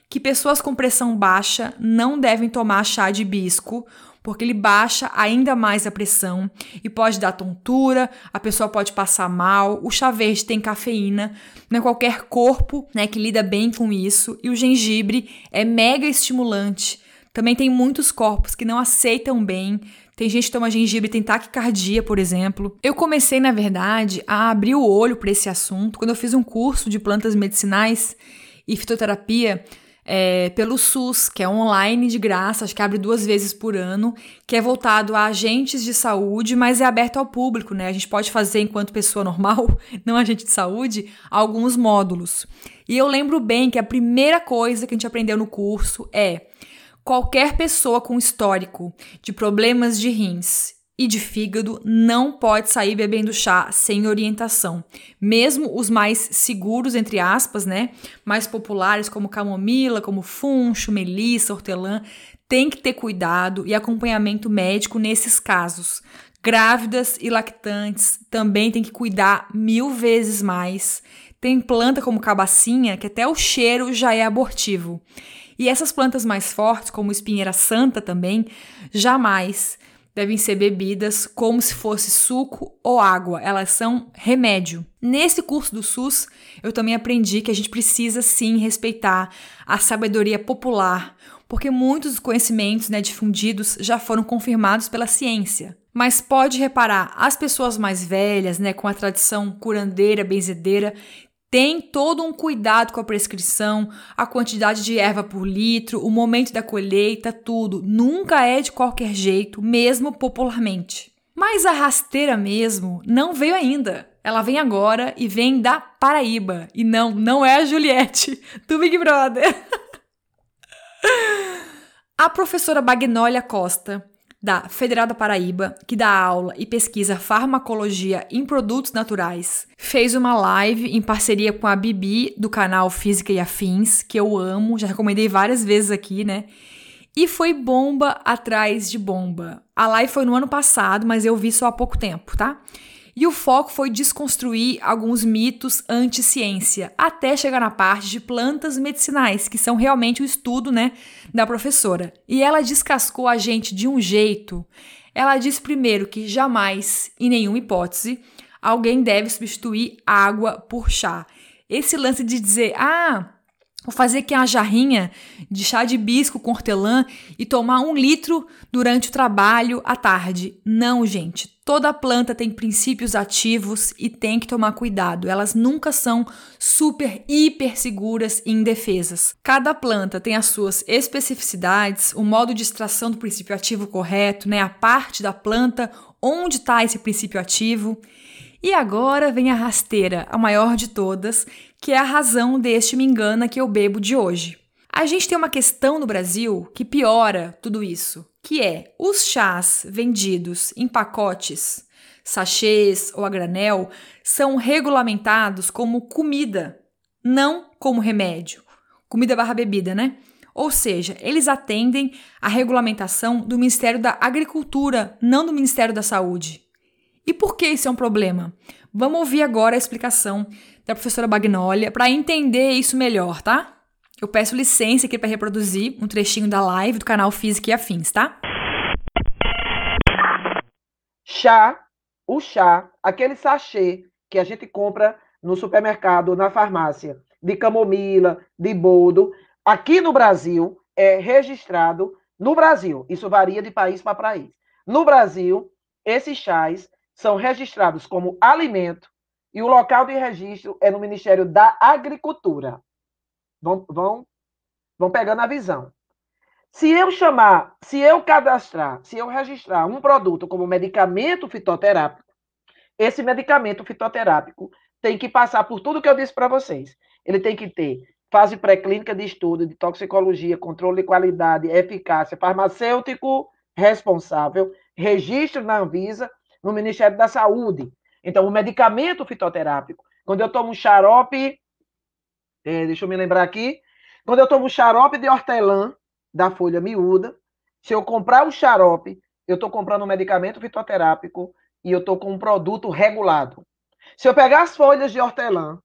que pessoas com pressão baixa não devem tomar chá de hibisco, porque ele baixa ainda mais a pressão e pode dar tontura, a pessoa pode passar mal. O chá verde tem cafeína, não é qualquer corpo né, que lida bem com isso, e o gengibre é mega estimulante. Também tem muitos corpos que não aceitam bem. Tem gente que toma gengibre e tem taquicardia, por exemplo. Eu comecei, na verdade, a abrir o olho para esse assunto quando eu fiz um curso de plantas medicinais e fitoterapia é, pelo SUS, que é online de graça, acho que abre duas vezes por ano, que é voltado a agentes de saúde, mas é aberto ao público, né? A gente pode fazer, enquanto pessoa normal, não agente de saúde, alguns módulos. E eu lembro bem que a primeira coisa que a gente aprendeu no curso é qualquer pessoa com histórico de problemas de rins e de fígado não pode sair bebendo chá sem orientação. Mesmo os mais seguros, entre aspas, né? Mais populares, como camomila, como funcho, melissa, hortelã, tem que ter cuidado e acompanhamento médico nesses casos. Grávidas e lactantes também tem que cuidar mil vezes mais. Tem planta como cabacinha que até o cheiro já é abortivo. E essas plantas mais fortes, como espinheira santa também, jamais devem ser bebidas como se fosse suco ou água, elas são remédio. Nesse curso do SUS, eu também aprendi que a gente precisa sim respeitar a sabedoria popular, porque muitos dos conhecimentos né, difundidos já foram confirmados pela ciência. Mas pode reparar, as pessoas mais velhas, né, com a tradição curandeira, benzedeira, tem todo um cuidado com a prescrição, a quantidade de erva por litro, o momento da colheita, tudo. Nunca é de qualquer jeito, mesmo popularmente. Mas a rasteira mesmo não veio ainda. Ela vem agora e vem da Paraíba. E não, não é a Juliette do Big Brother. a professora Bagnólia Costa da Federal da Paraíba, que dá aula e pesquisa farmacologia em produtos naturais, fez uma live em parceria com a Bibi do canal Física e Afins, que eu amo, já recomendei várias vezes aqui, né? E foi bomba atrás de bomba. A live foi no ano passado, mas eu vi só há pouco tempo, tá? E o foco foi desconstruir alguns mitos anti-ciência, até chegar na parte de plantas medicinais, que são realmente o estudo, né, da professora. E ela descascou a gente de um jeito. Ela disse primeiro que jamais, em nenhuma hipótese, alguém deve substituir água por chá. Esse lance de dizer, ah, Vou fazer aqui uma jarrinha de chá de hibisco com hortelã e tomar um litro durante o trabalho à tarde. Não, gente. Toda planta tem princípios ativos e tem que tomar cuidado. Elas nunca são super, hiper seguras e indefesas. Cada planta tem as suas especificidades, o modo de extração do princípio ativo correto, né? A parte da planta, onde está esse princípio ativo. E agora vem a rasteira, a maior de todas, que é a razão deste me engana que eu bebo de hoje. A gente tem uma questão no Brasil que piora tudo isso, que é os chás vendidos em pacotes, sachês ou a granel são regulamentados como comida, não como remédio. Comida barra bebida, né? Ou seja, eles atendem à regulamentação do Ministério da Agricultura, não do Ministério da Saúde. E por que isso é um problema? Vamos ouvir agora a explicação da professora Bagnolia para entender isso melhor, tá? Eu peço licença aqui para reproduzir um trechinho da live do canal Física e Afins, tá? Chá, o chá, aquele sachê que a gente compra no supermercado, na farmácia, de camomila, de boldo, aqui no Brasil é registrado no Brasil. Isso varia de país para país. No Brasil, esses chás são registrados como alimento e o local de registro é no Ministério da Agricultura. Vão, vão, vão pegando a visão. Se eu chamar, se eu cadastrar, se eu registrar um produto como medicamento fitoterápico, esse medicamento fitoterápico tem que passar por tudo que eu disse para vocês. Ele tem que ter fase pré-clínica de estudo de toxicologia, controle de qualidade, eficácia, farmacêutico responsável, registro na Anvisa no Ministério da Saúde. Então, o medicamento fitoterápico, quando eu tomo um xarope, é, deixa eu me lembrar aqui, quando eu tomo um xarope de hortelã, da folha miúda, se eu comprar o xarope, eu estou comprando um medicamento fitoterápico e eu estou com um produto regulado. Se eu pegar as folhas de hortelã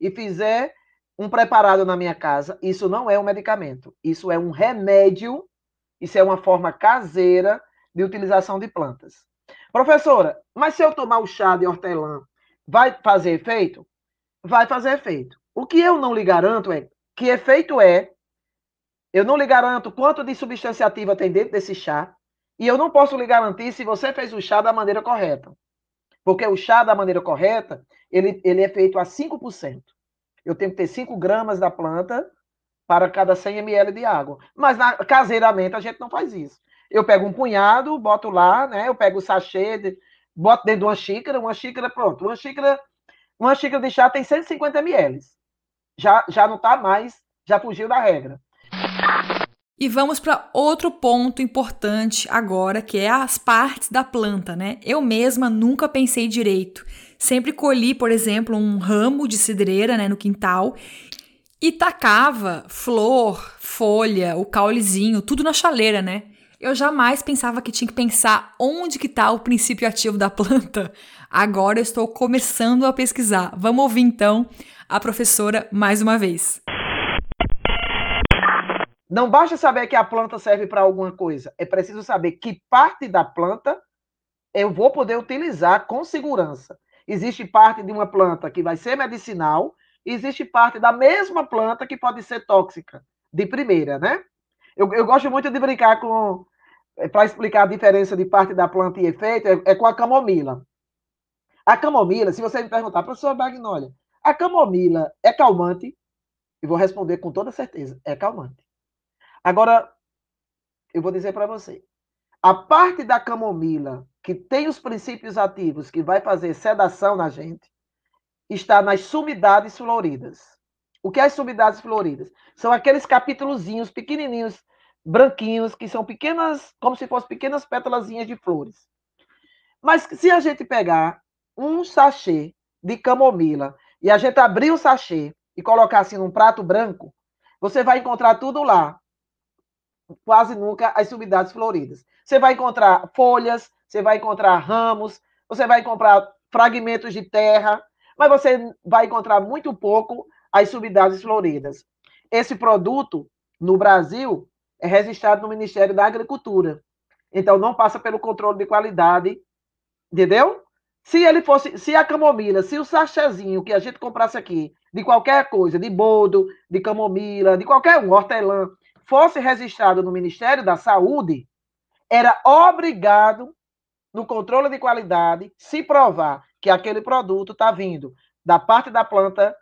e fizer um preparado na minha casa, isso não é um medicamento, isso é um remédio, isso é uma forma caseira de utilização de plantas. Professora, mas se eu tomar o chá de hortelã, vai fazer efeito? Vai fazer efeito. O que eu não lhe garanto é que efeito é, eu não lhe garanto quanto de substância ativa tem dentro desse chá, e eu não posso lhe garantir se você fez o chá da maneira correta. Porque o chá da maneira correta, ele, ele é feito a 5%. Eu tenho que ter 5 gramas da planta para cada 100 ml de água. Mas na, caseiramente a gente não faz isso. Eu pego um punhado, boto lá, né? Eu pego o sachê, boto dentro de uma xícara, uma xícara, pronto. Uma xícara, uma xícara de chá tem 150 ml. Já, já não está mais, já fugiu da regra. E vamos para outro ponto importante agora, que é as partes da planta, né? Eu mesma nunca pensei direito. Sempre colhi, por exemplo, um ramo de cidreira né, no quintal e tacava flor, folha, o caulezinho, tudo na chaleira, né? Eu jamais pensava que tinha que pensar onde que está o princípio ativo da planta. Agora eu estou começando a pesquisar. Vamos ouvir então a professora mais uma vez. Não basta saber que a planta serve para alguma coisa, é preciso saber que parte da planta eu vou poder utilizar com segurança. Existe parte de uma planta que vai ser medicinal, existe parte da mesma planta que pode ser tóxica, de primeira, né? Eu, eu gosto muito de brincar com. É, para explicar a diferença de parte da planta e efeito, é, é, com a camomila. A camomila, se você me perguntar, professor Bagnólia, a camomila é calmante? Eu vou responder com toda certeza: é calmante. Agora, eu vou dizer para você: a parte da camomila que tem os princípios ativos que vai fazer sedação na gente está nas sumidades floridas. O que é as sumidades floridas? São aqueles capítulozinhos pequenininhos, branquinhos, que são pequenas, como se fossem pequenas pétalazinhas de flores. Mas se a gente pegar um sachê de camomila e a gente abrir o sachê e colocar assim num prato branco, você vai encontrar tudo lá. Quase nunca as sumidades floridas. Você vai encontrar folhas, você vai encontrar ramos, você vai encontrar fragmentos de terra, mas você vai encontrar muito pouco as sumidades floridas. Esse produto, no Brasil, é registrado no Ministério da Agricultura. Então, não passa pelo controle de qualidade, entendeu? Se ele fosse, se a camomila, se o sachêzinho que a gente comprasse aqui de qualquer coisa, de boldo, de camomila, de qualquer um, hortelã, fosse registrado no Ministério da Saúde, era obrigado, no controle de qualidade, se provar que aquele produto está vindo da parte da planta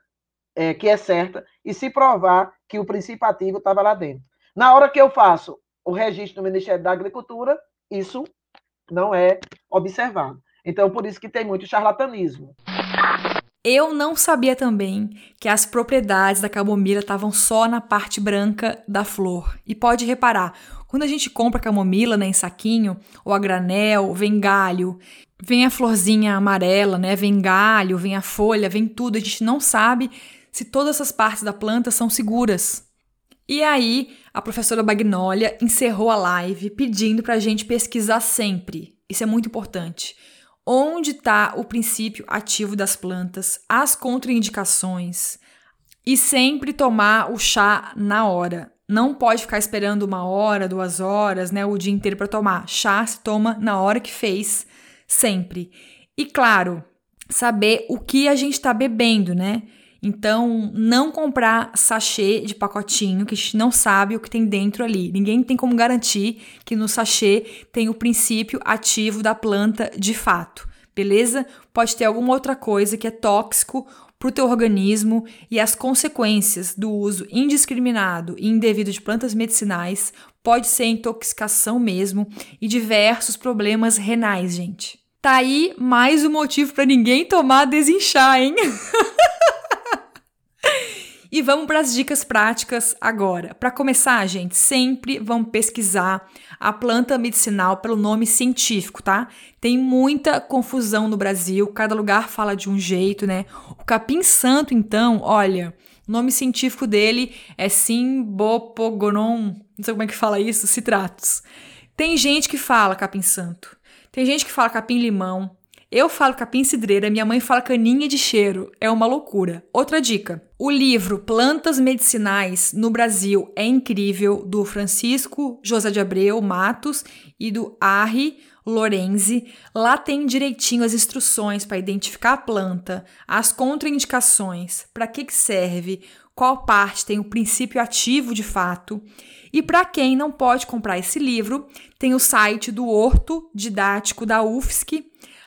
é, que é certa e se provar que o princípio ativo estava lá dentro. Na hora que eu faço o registro no Ministério da Agricultura, isso não é observado. Então, por isso que tem muito charlatanismo. Eu não sabia também que as propriedades da camomila estavam só na parte branca da flor. E pode reparar, quando a gente compra camomila né, em saquinho, ou a granel, vem galho, vem a florzinha amarela, né? Vem galho, vem a folha, vem tudo. A gente não sabe se todas essas partes da planta são seguras. E aí, a professora Bagnólia encerrou a live pedindo para a gente pesquisar sempre. Isso é muito importante onde está o princípio ativo das plantas, as contraindicações e sempre tomar o chá na hora. Não pode ficar esperando uma hora, duas horas, né, o dia inteiro para tomar. Chá se toma na hora que fez, sempre. E claro, saber o que a gente está bebendo, né? Então, não comprar sachê de pacotinho, que a gente não sabe o que tem dentro ali. Ninguém tem como garantir que no sachê tem o princípio ativo da planta de fato, beleza? Pode ter alguma outra coisa que é tóxico para o teu organismo e as consequências do uso indiscriminado e indevido de plantas medicinais pode ser intoxicação mesmo e diversos problemas renais, gente. Tá aí mais um motivo para ninguém tomar desinchar, hein? E vamos para as dicas práticas agora. Para começar, gente, sempre vamos pesquisar a planta medicinal pelo nome científico, tá? Tem muita confusão no Brasil, cada lugar fala de um jeito, né? O capim santo, então, olha, o nome científico dele é Simbopogonon, não sei como é que fala isso, citratus. Tem gente que fala capim santo, tem gente que fala capim limão, eu falo capim cidreira, minha mãe fala caninha de cheiro. É uma loucura. Outra dica: o livro Plantas Medicinais no Brasil é incrível, do Francisco José de Abreu Matos e do Arri Lorenzi. Lá tem direitinho as instruções para identificar a planta, as contraindicações, para que, que serve, qual parte tem o princípio ativo de fato. E para quem não pode comprar esse livro, tem o site do Horto Didático da UFSC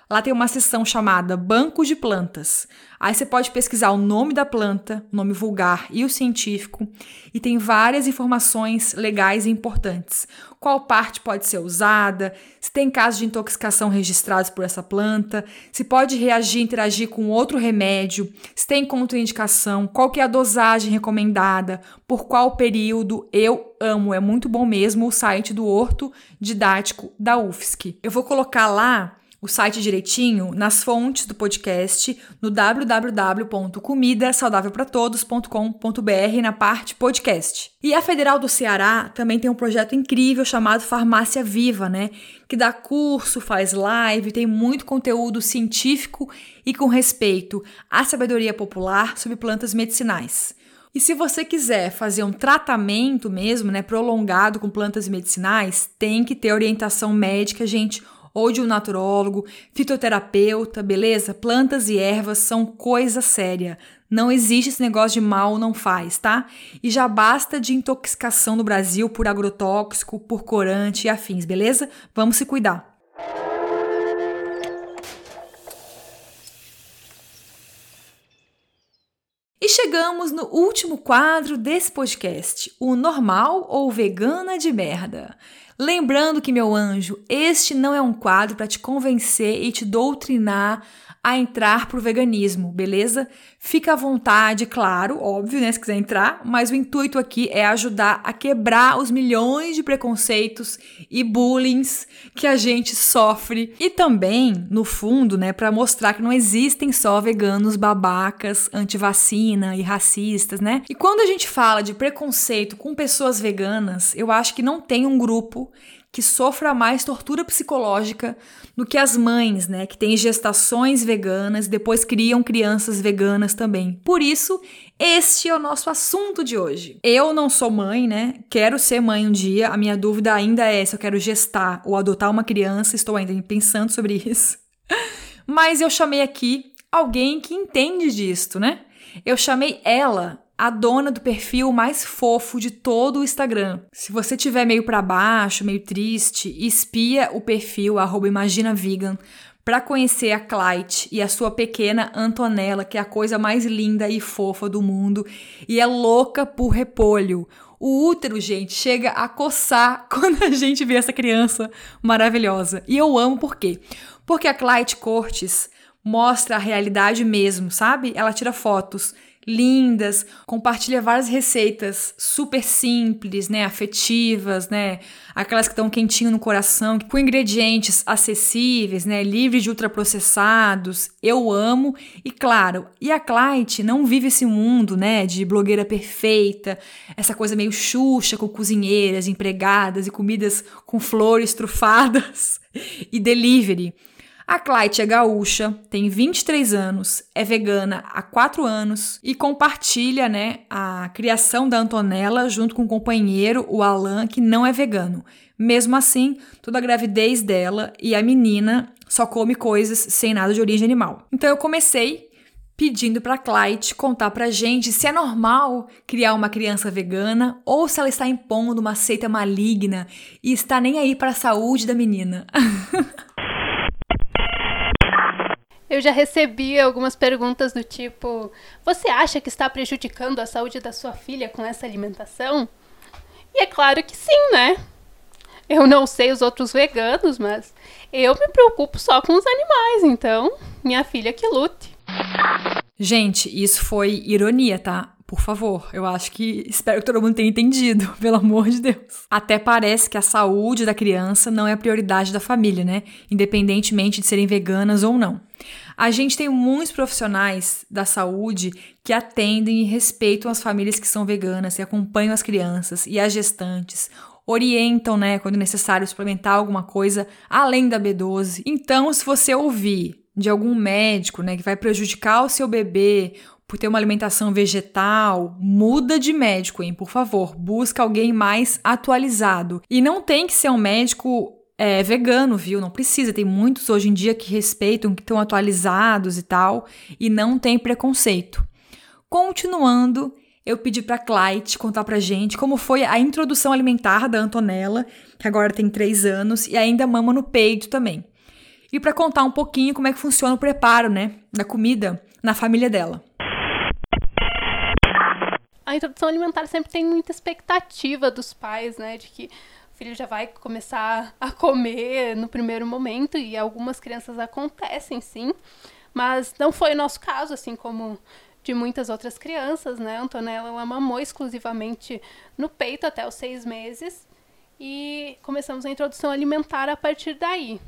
Lá tem uma seção chamada Banco de Plantas. Aí você pode pesquisar o nome da planta, o nome vulgar e o científico, e tem várias informações legais e importantes. Qual parte pode ser usada, se tem casos de intoxicação registrados por essa planta, se pode reagir, interagir com outro remédio, se tem contraindicação, qual que é a dosagem recomendada, por qual período. Eu amo, é muito bom mesmo o site do Horto Didático da UFSC. Eu vou colocar lá o site direitinho nas fontes do podcast no www.comidasaudávelpratodos.com.br na parte podcast. E a Federal do Ceará também tem um projeto incrível chamado Farmácia Viva, né? Que dá curso, faz live, tem muito conteúdo científico e com respeito à sabedoria popular sobre plantas medicinais. E se você quiser fazer um tratamento mesmo, né, prolongado com plantas medicinais, tem que ter orientação médica, gente ou de um naturólogo, fitoterapeuta, beleza? Plantas e ervas são coisa séria. Não existe esse negócio de mal não faz, tá? E já basta de intoxicação no Brasil por agrotóxico, por corante e afins, beleza? Vamos se cuidar. E chegamos no último quadro desse podcast, o normal ou vegana de merda. Lembrando que, meu anjo, este não é um quadro para te convencer e te doutrinar a entrar pro veganismo, beleza? Fica à vontade, claro, óbvio, né, se quiser entrar, mas o intuito aqui é ajudar a quebrar os milhões de preconceitos e bullying que a gente sofre e também, no fundo, né, para mostrar que não existem só veganos babacas, anti-vacina e racistas, né? E quando a gente fala de preconceito com pessoas veganas, eu acho que não tem um grupo que sofra mais tortura psicológica do que as mães, né, que têm gestações veganas e depois criam crianças veganas também. Por isso, este é o nosso assunto de hoje. Eu não sou mãe, né? Quero ser mãe um dia. A minha dúvida ainda é se eu quero gestar ou adotar uma criança. Estou ainda pensando sobre isso. Mas eu chamei aqui alguém que entende disto, né? Eu chamei ela a dona do perfil mais fofo de todo o Instagram. Se você tiver meio para baixo, meio triste, espia o perfil @imaginavegan para conhecer a Clyde e a sua pequena Antonella, que é a coisa mais linda e fofa do mundo e é louca por repolho. O útero, gente, chega a coçar quando a gente vê essa criança maravilhosa. E eu amo por quê? Porque a Clyde Cortes mostra a realidade mesmo, sabe? Ela tira fotos lindas, compartilha várias receitas super simples, né, afetivas, né, aquelas que estão quentinho no coração, com ingredientes acessíveis, né, livres de ultraprocessados. Eu amo e claro, e a Clyde não vive esse mundo, né, de blogueira perfeita, essa coisa meio xuxa com cozinheiras, empregadas e comidas com flores trufadas e delivery. A Clyde é gaúcha, tem 23 anos, é vegana há 4 anos e compartilha né, a criação da Antonella junto com o companheiro, o Alan, que não é vegano. Mesmo assim, toda a gravidez dela e a menina só come coisas sem nada de origem animal. Então eu comecei pedindo para Clyde contar pra gente se é normal criar uma criança vegana ou se ela está impondo uma seita maligna e está nem aí para a saúde da menina. Eu já recebi algumas perguntas do tipo: Você acha que está prejudicando a saúde da sua filha com essa alimentação? E é claro que sim, né? Eu não sei os outros veganos, mas eu me preocupo só com os animais, então minha filha que lute. Gente, isso foi ironia, tá? Por favor, eu acho que espero que todo mundo tenha entendido, pelo amor de Deus. Até parece que a saúde da criança não é a prioridade da família, né? Independentemente de serem veganas ou não. A gente tem muitos profissionais da saúde que atendem e respeitam as famílias que são veganas, e acompanham as crianças e as gestantes, orientam, né, quando necessário suplementar alguma coisa além da B12. Então, se você ouvir de algum médico, né, que vai prejudicar o seu bebê por ter uma alimentação vegetal, muda de médico, hein? Por favor, busca alguém mais atualizado. E não tem que ser um médico é, vegano, viu? Não precisa. Tem muitos hoje em dia que respeitam, que estão atualizados e tal, e não tem preconceito. Continuando, eu pedi para Clyde contar pra gente como foi a introdução alimentar da Antonella, que agora tem 3 anos e ainda mama no peito também. E para contar um pouquinho como é que funciona o preparo, né, da comida na família dela a introdução alimentar sempre tem muita expectativa dos pais, né, de que o filho já vai começar a comer no primeiro momento e algumas crianças acontecem sim, mas não foi o nosso caso, assim como de muitas outras crianças, né? A Antonella ela mamou exclusivamente no peito até os seis meses e começamos a introdução alimentar a partir daí.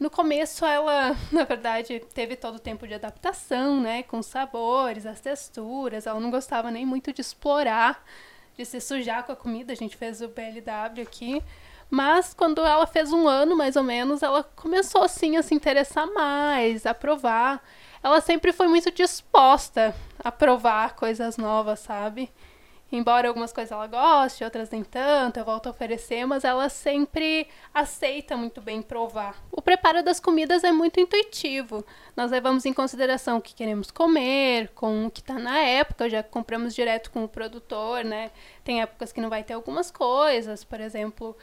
No começo, ela, na verdade, teve todo o tempo de adaptação, né? Com os sabores, as texturas. Ela não gostava nem muito de explorar, de se sujar com a comida. A gente fez o BLW aqui. Mas quando ela fez um ano, mais ou menos, ela começou, assim, a se interessar mais, a provar. Ela sempre foi muito disposta a provar coisas novas, sabe? Embora algumas coisas ela goste, outras nem tanto, eu volto a oferecer, mas ela sempre aceita muito bem provar. O preparo das comidas é muito intuitivo. Nós levamos em consideração o que queremos comer, com o que está na época, já compramos direto com o produtor, né? Tem épocas que não vai ter algumas coisas, por exemplo,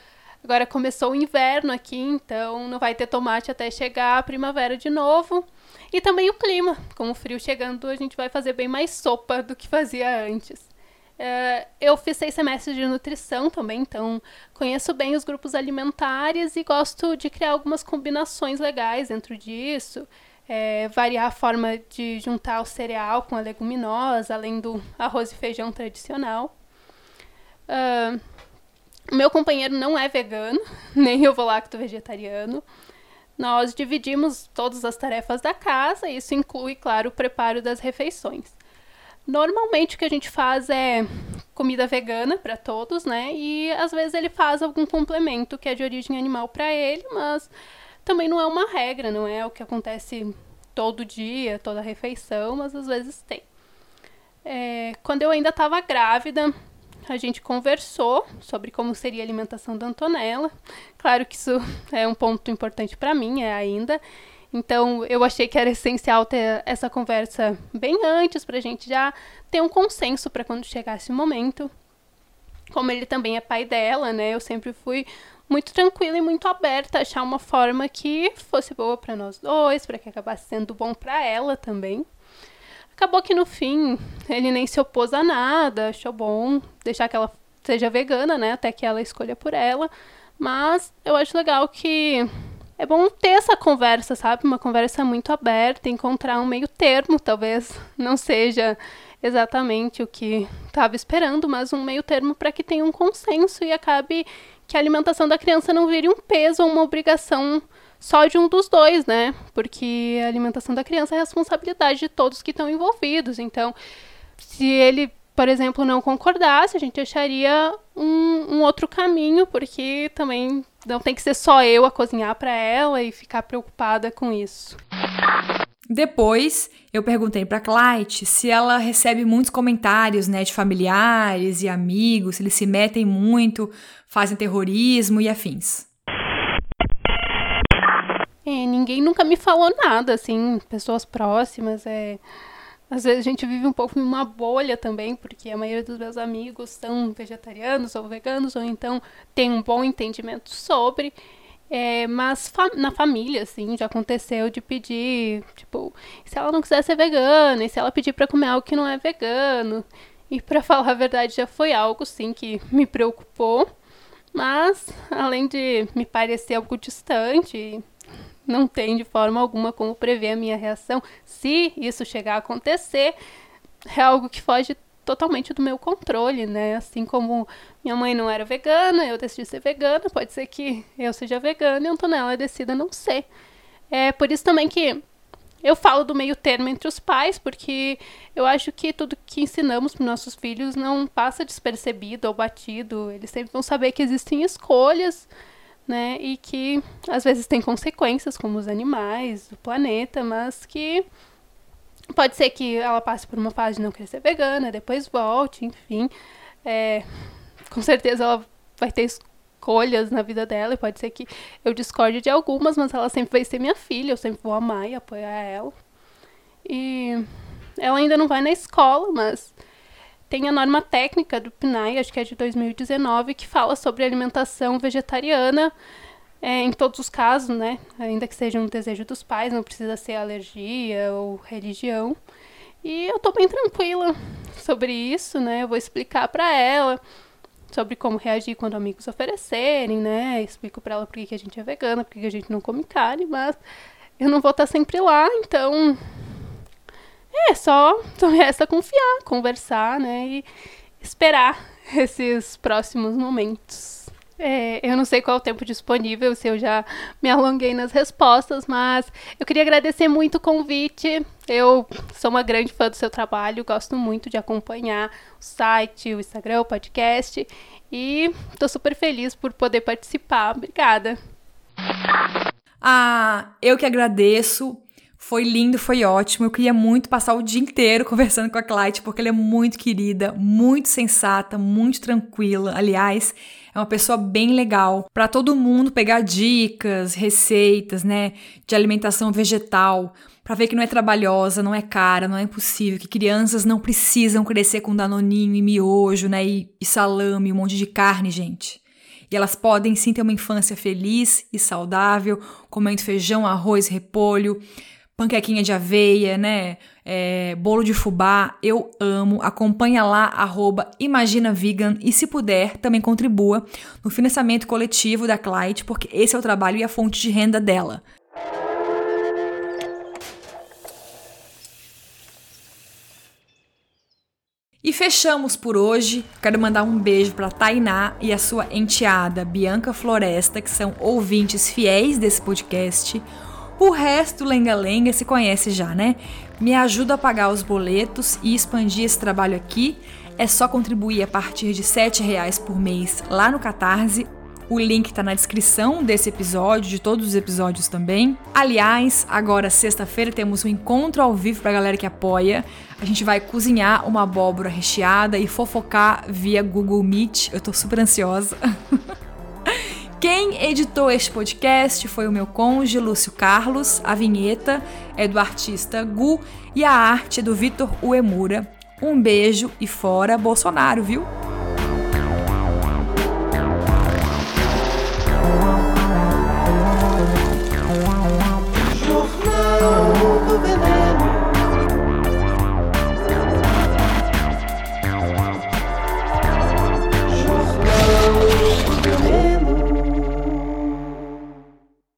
agora começou o inverno aqui, então não vai ter tomate até chegar a primavera de novo. E também o clima, com o frio chegando, a gente vai fazer bem mais sopa do que fazia antes. Uh, eu fiz seis semestres de nutrição também, então conheço bem os grupos alimentares e gosto de criar algumas combinações legais dentro disso. É, variar a forma de juntar o cereal com a leguminosa, além do arroz e feijão tradicional. Uh, meu companheiro não é vegano, nem eu vou lacto vegetariano. Nós dividimos todas as tarefas da casa, isso inclui, claro, o preparo das refeições. Normalmente o que a gente faz é comida vegana para todos, né? E às vezes ele faz algum complemento que é de origem animal para ele, mas também não é uma regra, não é o que acontece todo dia, toda refeição, mas às vezes tem. É, quando eu ainda estava grávida, a gente conversou sobre como seria a alimentação da Antonella. Claro que isso é um ponto importante para mim, é ainda. Então, eu achei que era essencial ter essa conversa bem antes, pra gente já ter um consenso para quando chegasse o momento. Como ele também é pai dela, né? Eu sempre fui muito tranquila e muito aberta a achar uma forma que fosse boa para nós dois, para que acabasse sendo bom para ela também. Acabou que no fim ele nem se opôs a nada, achou bom deixar que ela seja vegana, né? Até que ela escolha por ela. Mas eu acho legal que é bom ter essa conversa, sabe? Uma conversa muito aberta, encontrar um meio termo, talvez não seja exatamente o que estava esperando, mas um meio termo para que tenha um consenso e acabe que a alimentação da criança não vire um peso ou uma obrigação só de um dos dois, né? Porque a alimentação da criança é responsabilidade de todos que estão envolvidos. Então, se ele, por exemplo, não concordasse, a gente acharia um, um outro caminho, porque também não tem que ser só eu a cozinhar para ela e ficar preocupada com isso. Depois, eu perguntei para Clyde se ela recebe muitos comentários, né, de familiares e amigos, se eles se metem muito, fazem terrorismo e afins. É, ninguém nunca me falou nada, assim, pessoas próximas, é... Às vezes a gente vive um pouco em uma bolha também, porque a maioria dos meus amigos são vegetarianos ou veganos, ou então tem um bom entendimento sobre. É, mas fa na família, assim, já aconteceu de pedir, tipo, se ela não quiser ser vegana, e se ela pedir para comer algo que não é vegano. E para falar a verdade, já foi algo, sim, que me preocupou. Mas, além de me parecer algo distante, não tem de forma alguma como prever a minha reação. Se isso chegar a acontecer, é algo que foge totalmente do meu controle, né? Assim como minha mãe não era vegana, eu decidi ser vegana, pode ser que eu seja vegana e Antonella decida não ser. É por isso também que eu falo do meio termo entre os pais, porque eu acho que tudo que ensinamos para nossos filhos não passa despercebido ou batido. Eles sempre vão saber que existem escolhas, né? E que às vezes tem consequências, como os animais, o planeta, mas que pode ser que ela passe por uma fase de não querer ser vegana, depois volte, enfim. É, com certeza ela vai ter escolhas na vida dela e pode ser que eu discorde de algumas, mas ela sempre vai ser minha filha, eu sempre vou amar e apoiar ela. E ela ainda não vai na escola, mas tem a norma técnica do PNAE, acho que é de 2019, que fala sobre alimentação vegetariana é, em todos os casos, né? Ainda que seja um desejo dos pais, não precisa ser alergia ou religião. E eu tô bem tranquila sobre isso, né? Eu vou explicar para ela sobre como reagir quando amigos oferecerem, né? Explico para ela por que a gente é vegana, por que a gente não come carne, mas eu não vou estar sempre lá, então é só, só resta confiar, conversar, né? E esperar esses próximos momentos. É, eu não sei qual é o tempo disponível, se eu já me alonguei nas respostas, mas eu queria agradecer muito o convite. Eu sou uma grande fã do seu trabalho, gosto muito de acompanhar o site, o Instagram, o podcast e estou super feliz por poder participar. Obrigada. Ah, eu que agradeço. Foi lindo, foi ótimo. Eu queria muito passar o dia inteiro conversando com a Clyde, porque ela é muito querida, muito sensata, muito tranquila. Aliás, é uma pessoa bem legal para todo mundo pegar dicas, receitas, né, de alimentação vegetal, para ver que não é trabalhosa, não é cara, não é impossível, que crianças não precisam crescer com danoninho e miojo, né, e, e salame, um monte de carne, gente. E elas podem sim ter uma infância feliz e saudável, comendo feijão, arroz, repolho, panquequinha de aveia, né? É, bolo de fubá, eu amo. Acompanha lá, arroba e se puder, também contribua no financiamento coletivo da Clyde, porque esse é o trabalho e a fonte de renda dela. E fechamos por hoje. Quero mandar um beijo para Tainá e a sua enteada Bianca Floresta, que são ouvintes fiéis desse podcast. O resto, lenga-lenga, se conhece já, né? Me ajuda a pagar os boletos e expandir esse trabalho aqui. É só contribuir a partir de R$ reais por mês lá no Catarse. O link está na descrição desse episódio, de todos os episódios também. Aliás, agora sexta-feira temos um encontro ao vivo para a galera que apoia. A gente vai cozinhar uma abóbora recheada e fofocar via Google Meet. Eu tô super ansiosa. Quem editou este podcast foi o meu cônjuge Lúcio Carlos, a vinheta é do artista Gu e a arte é do Vitor Uemura. Um beijo e fora Bolsonaro, viu?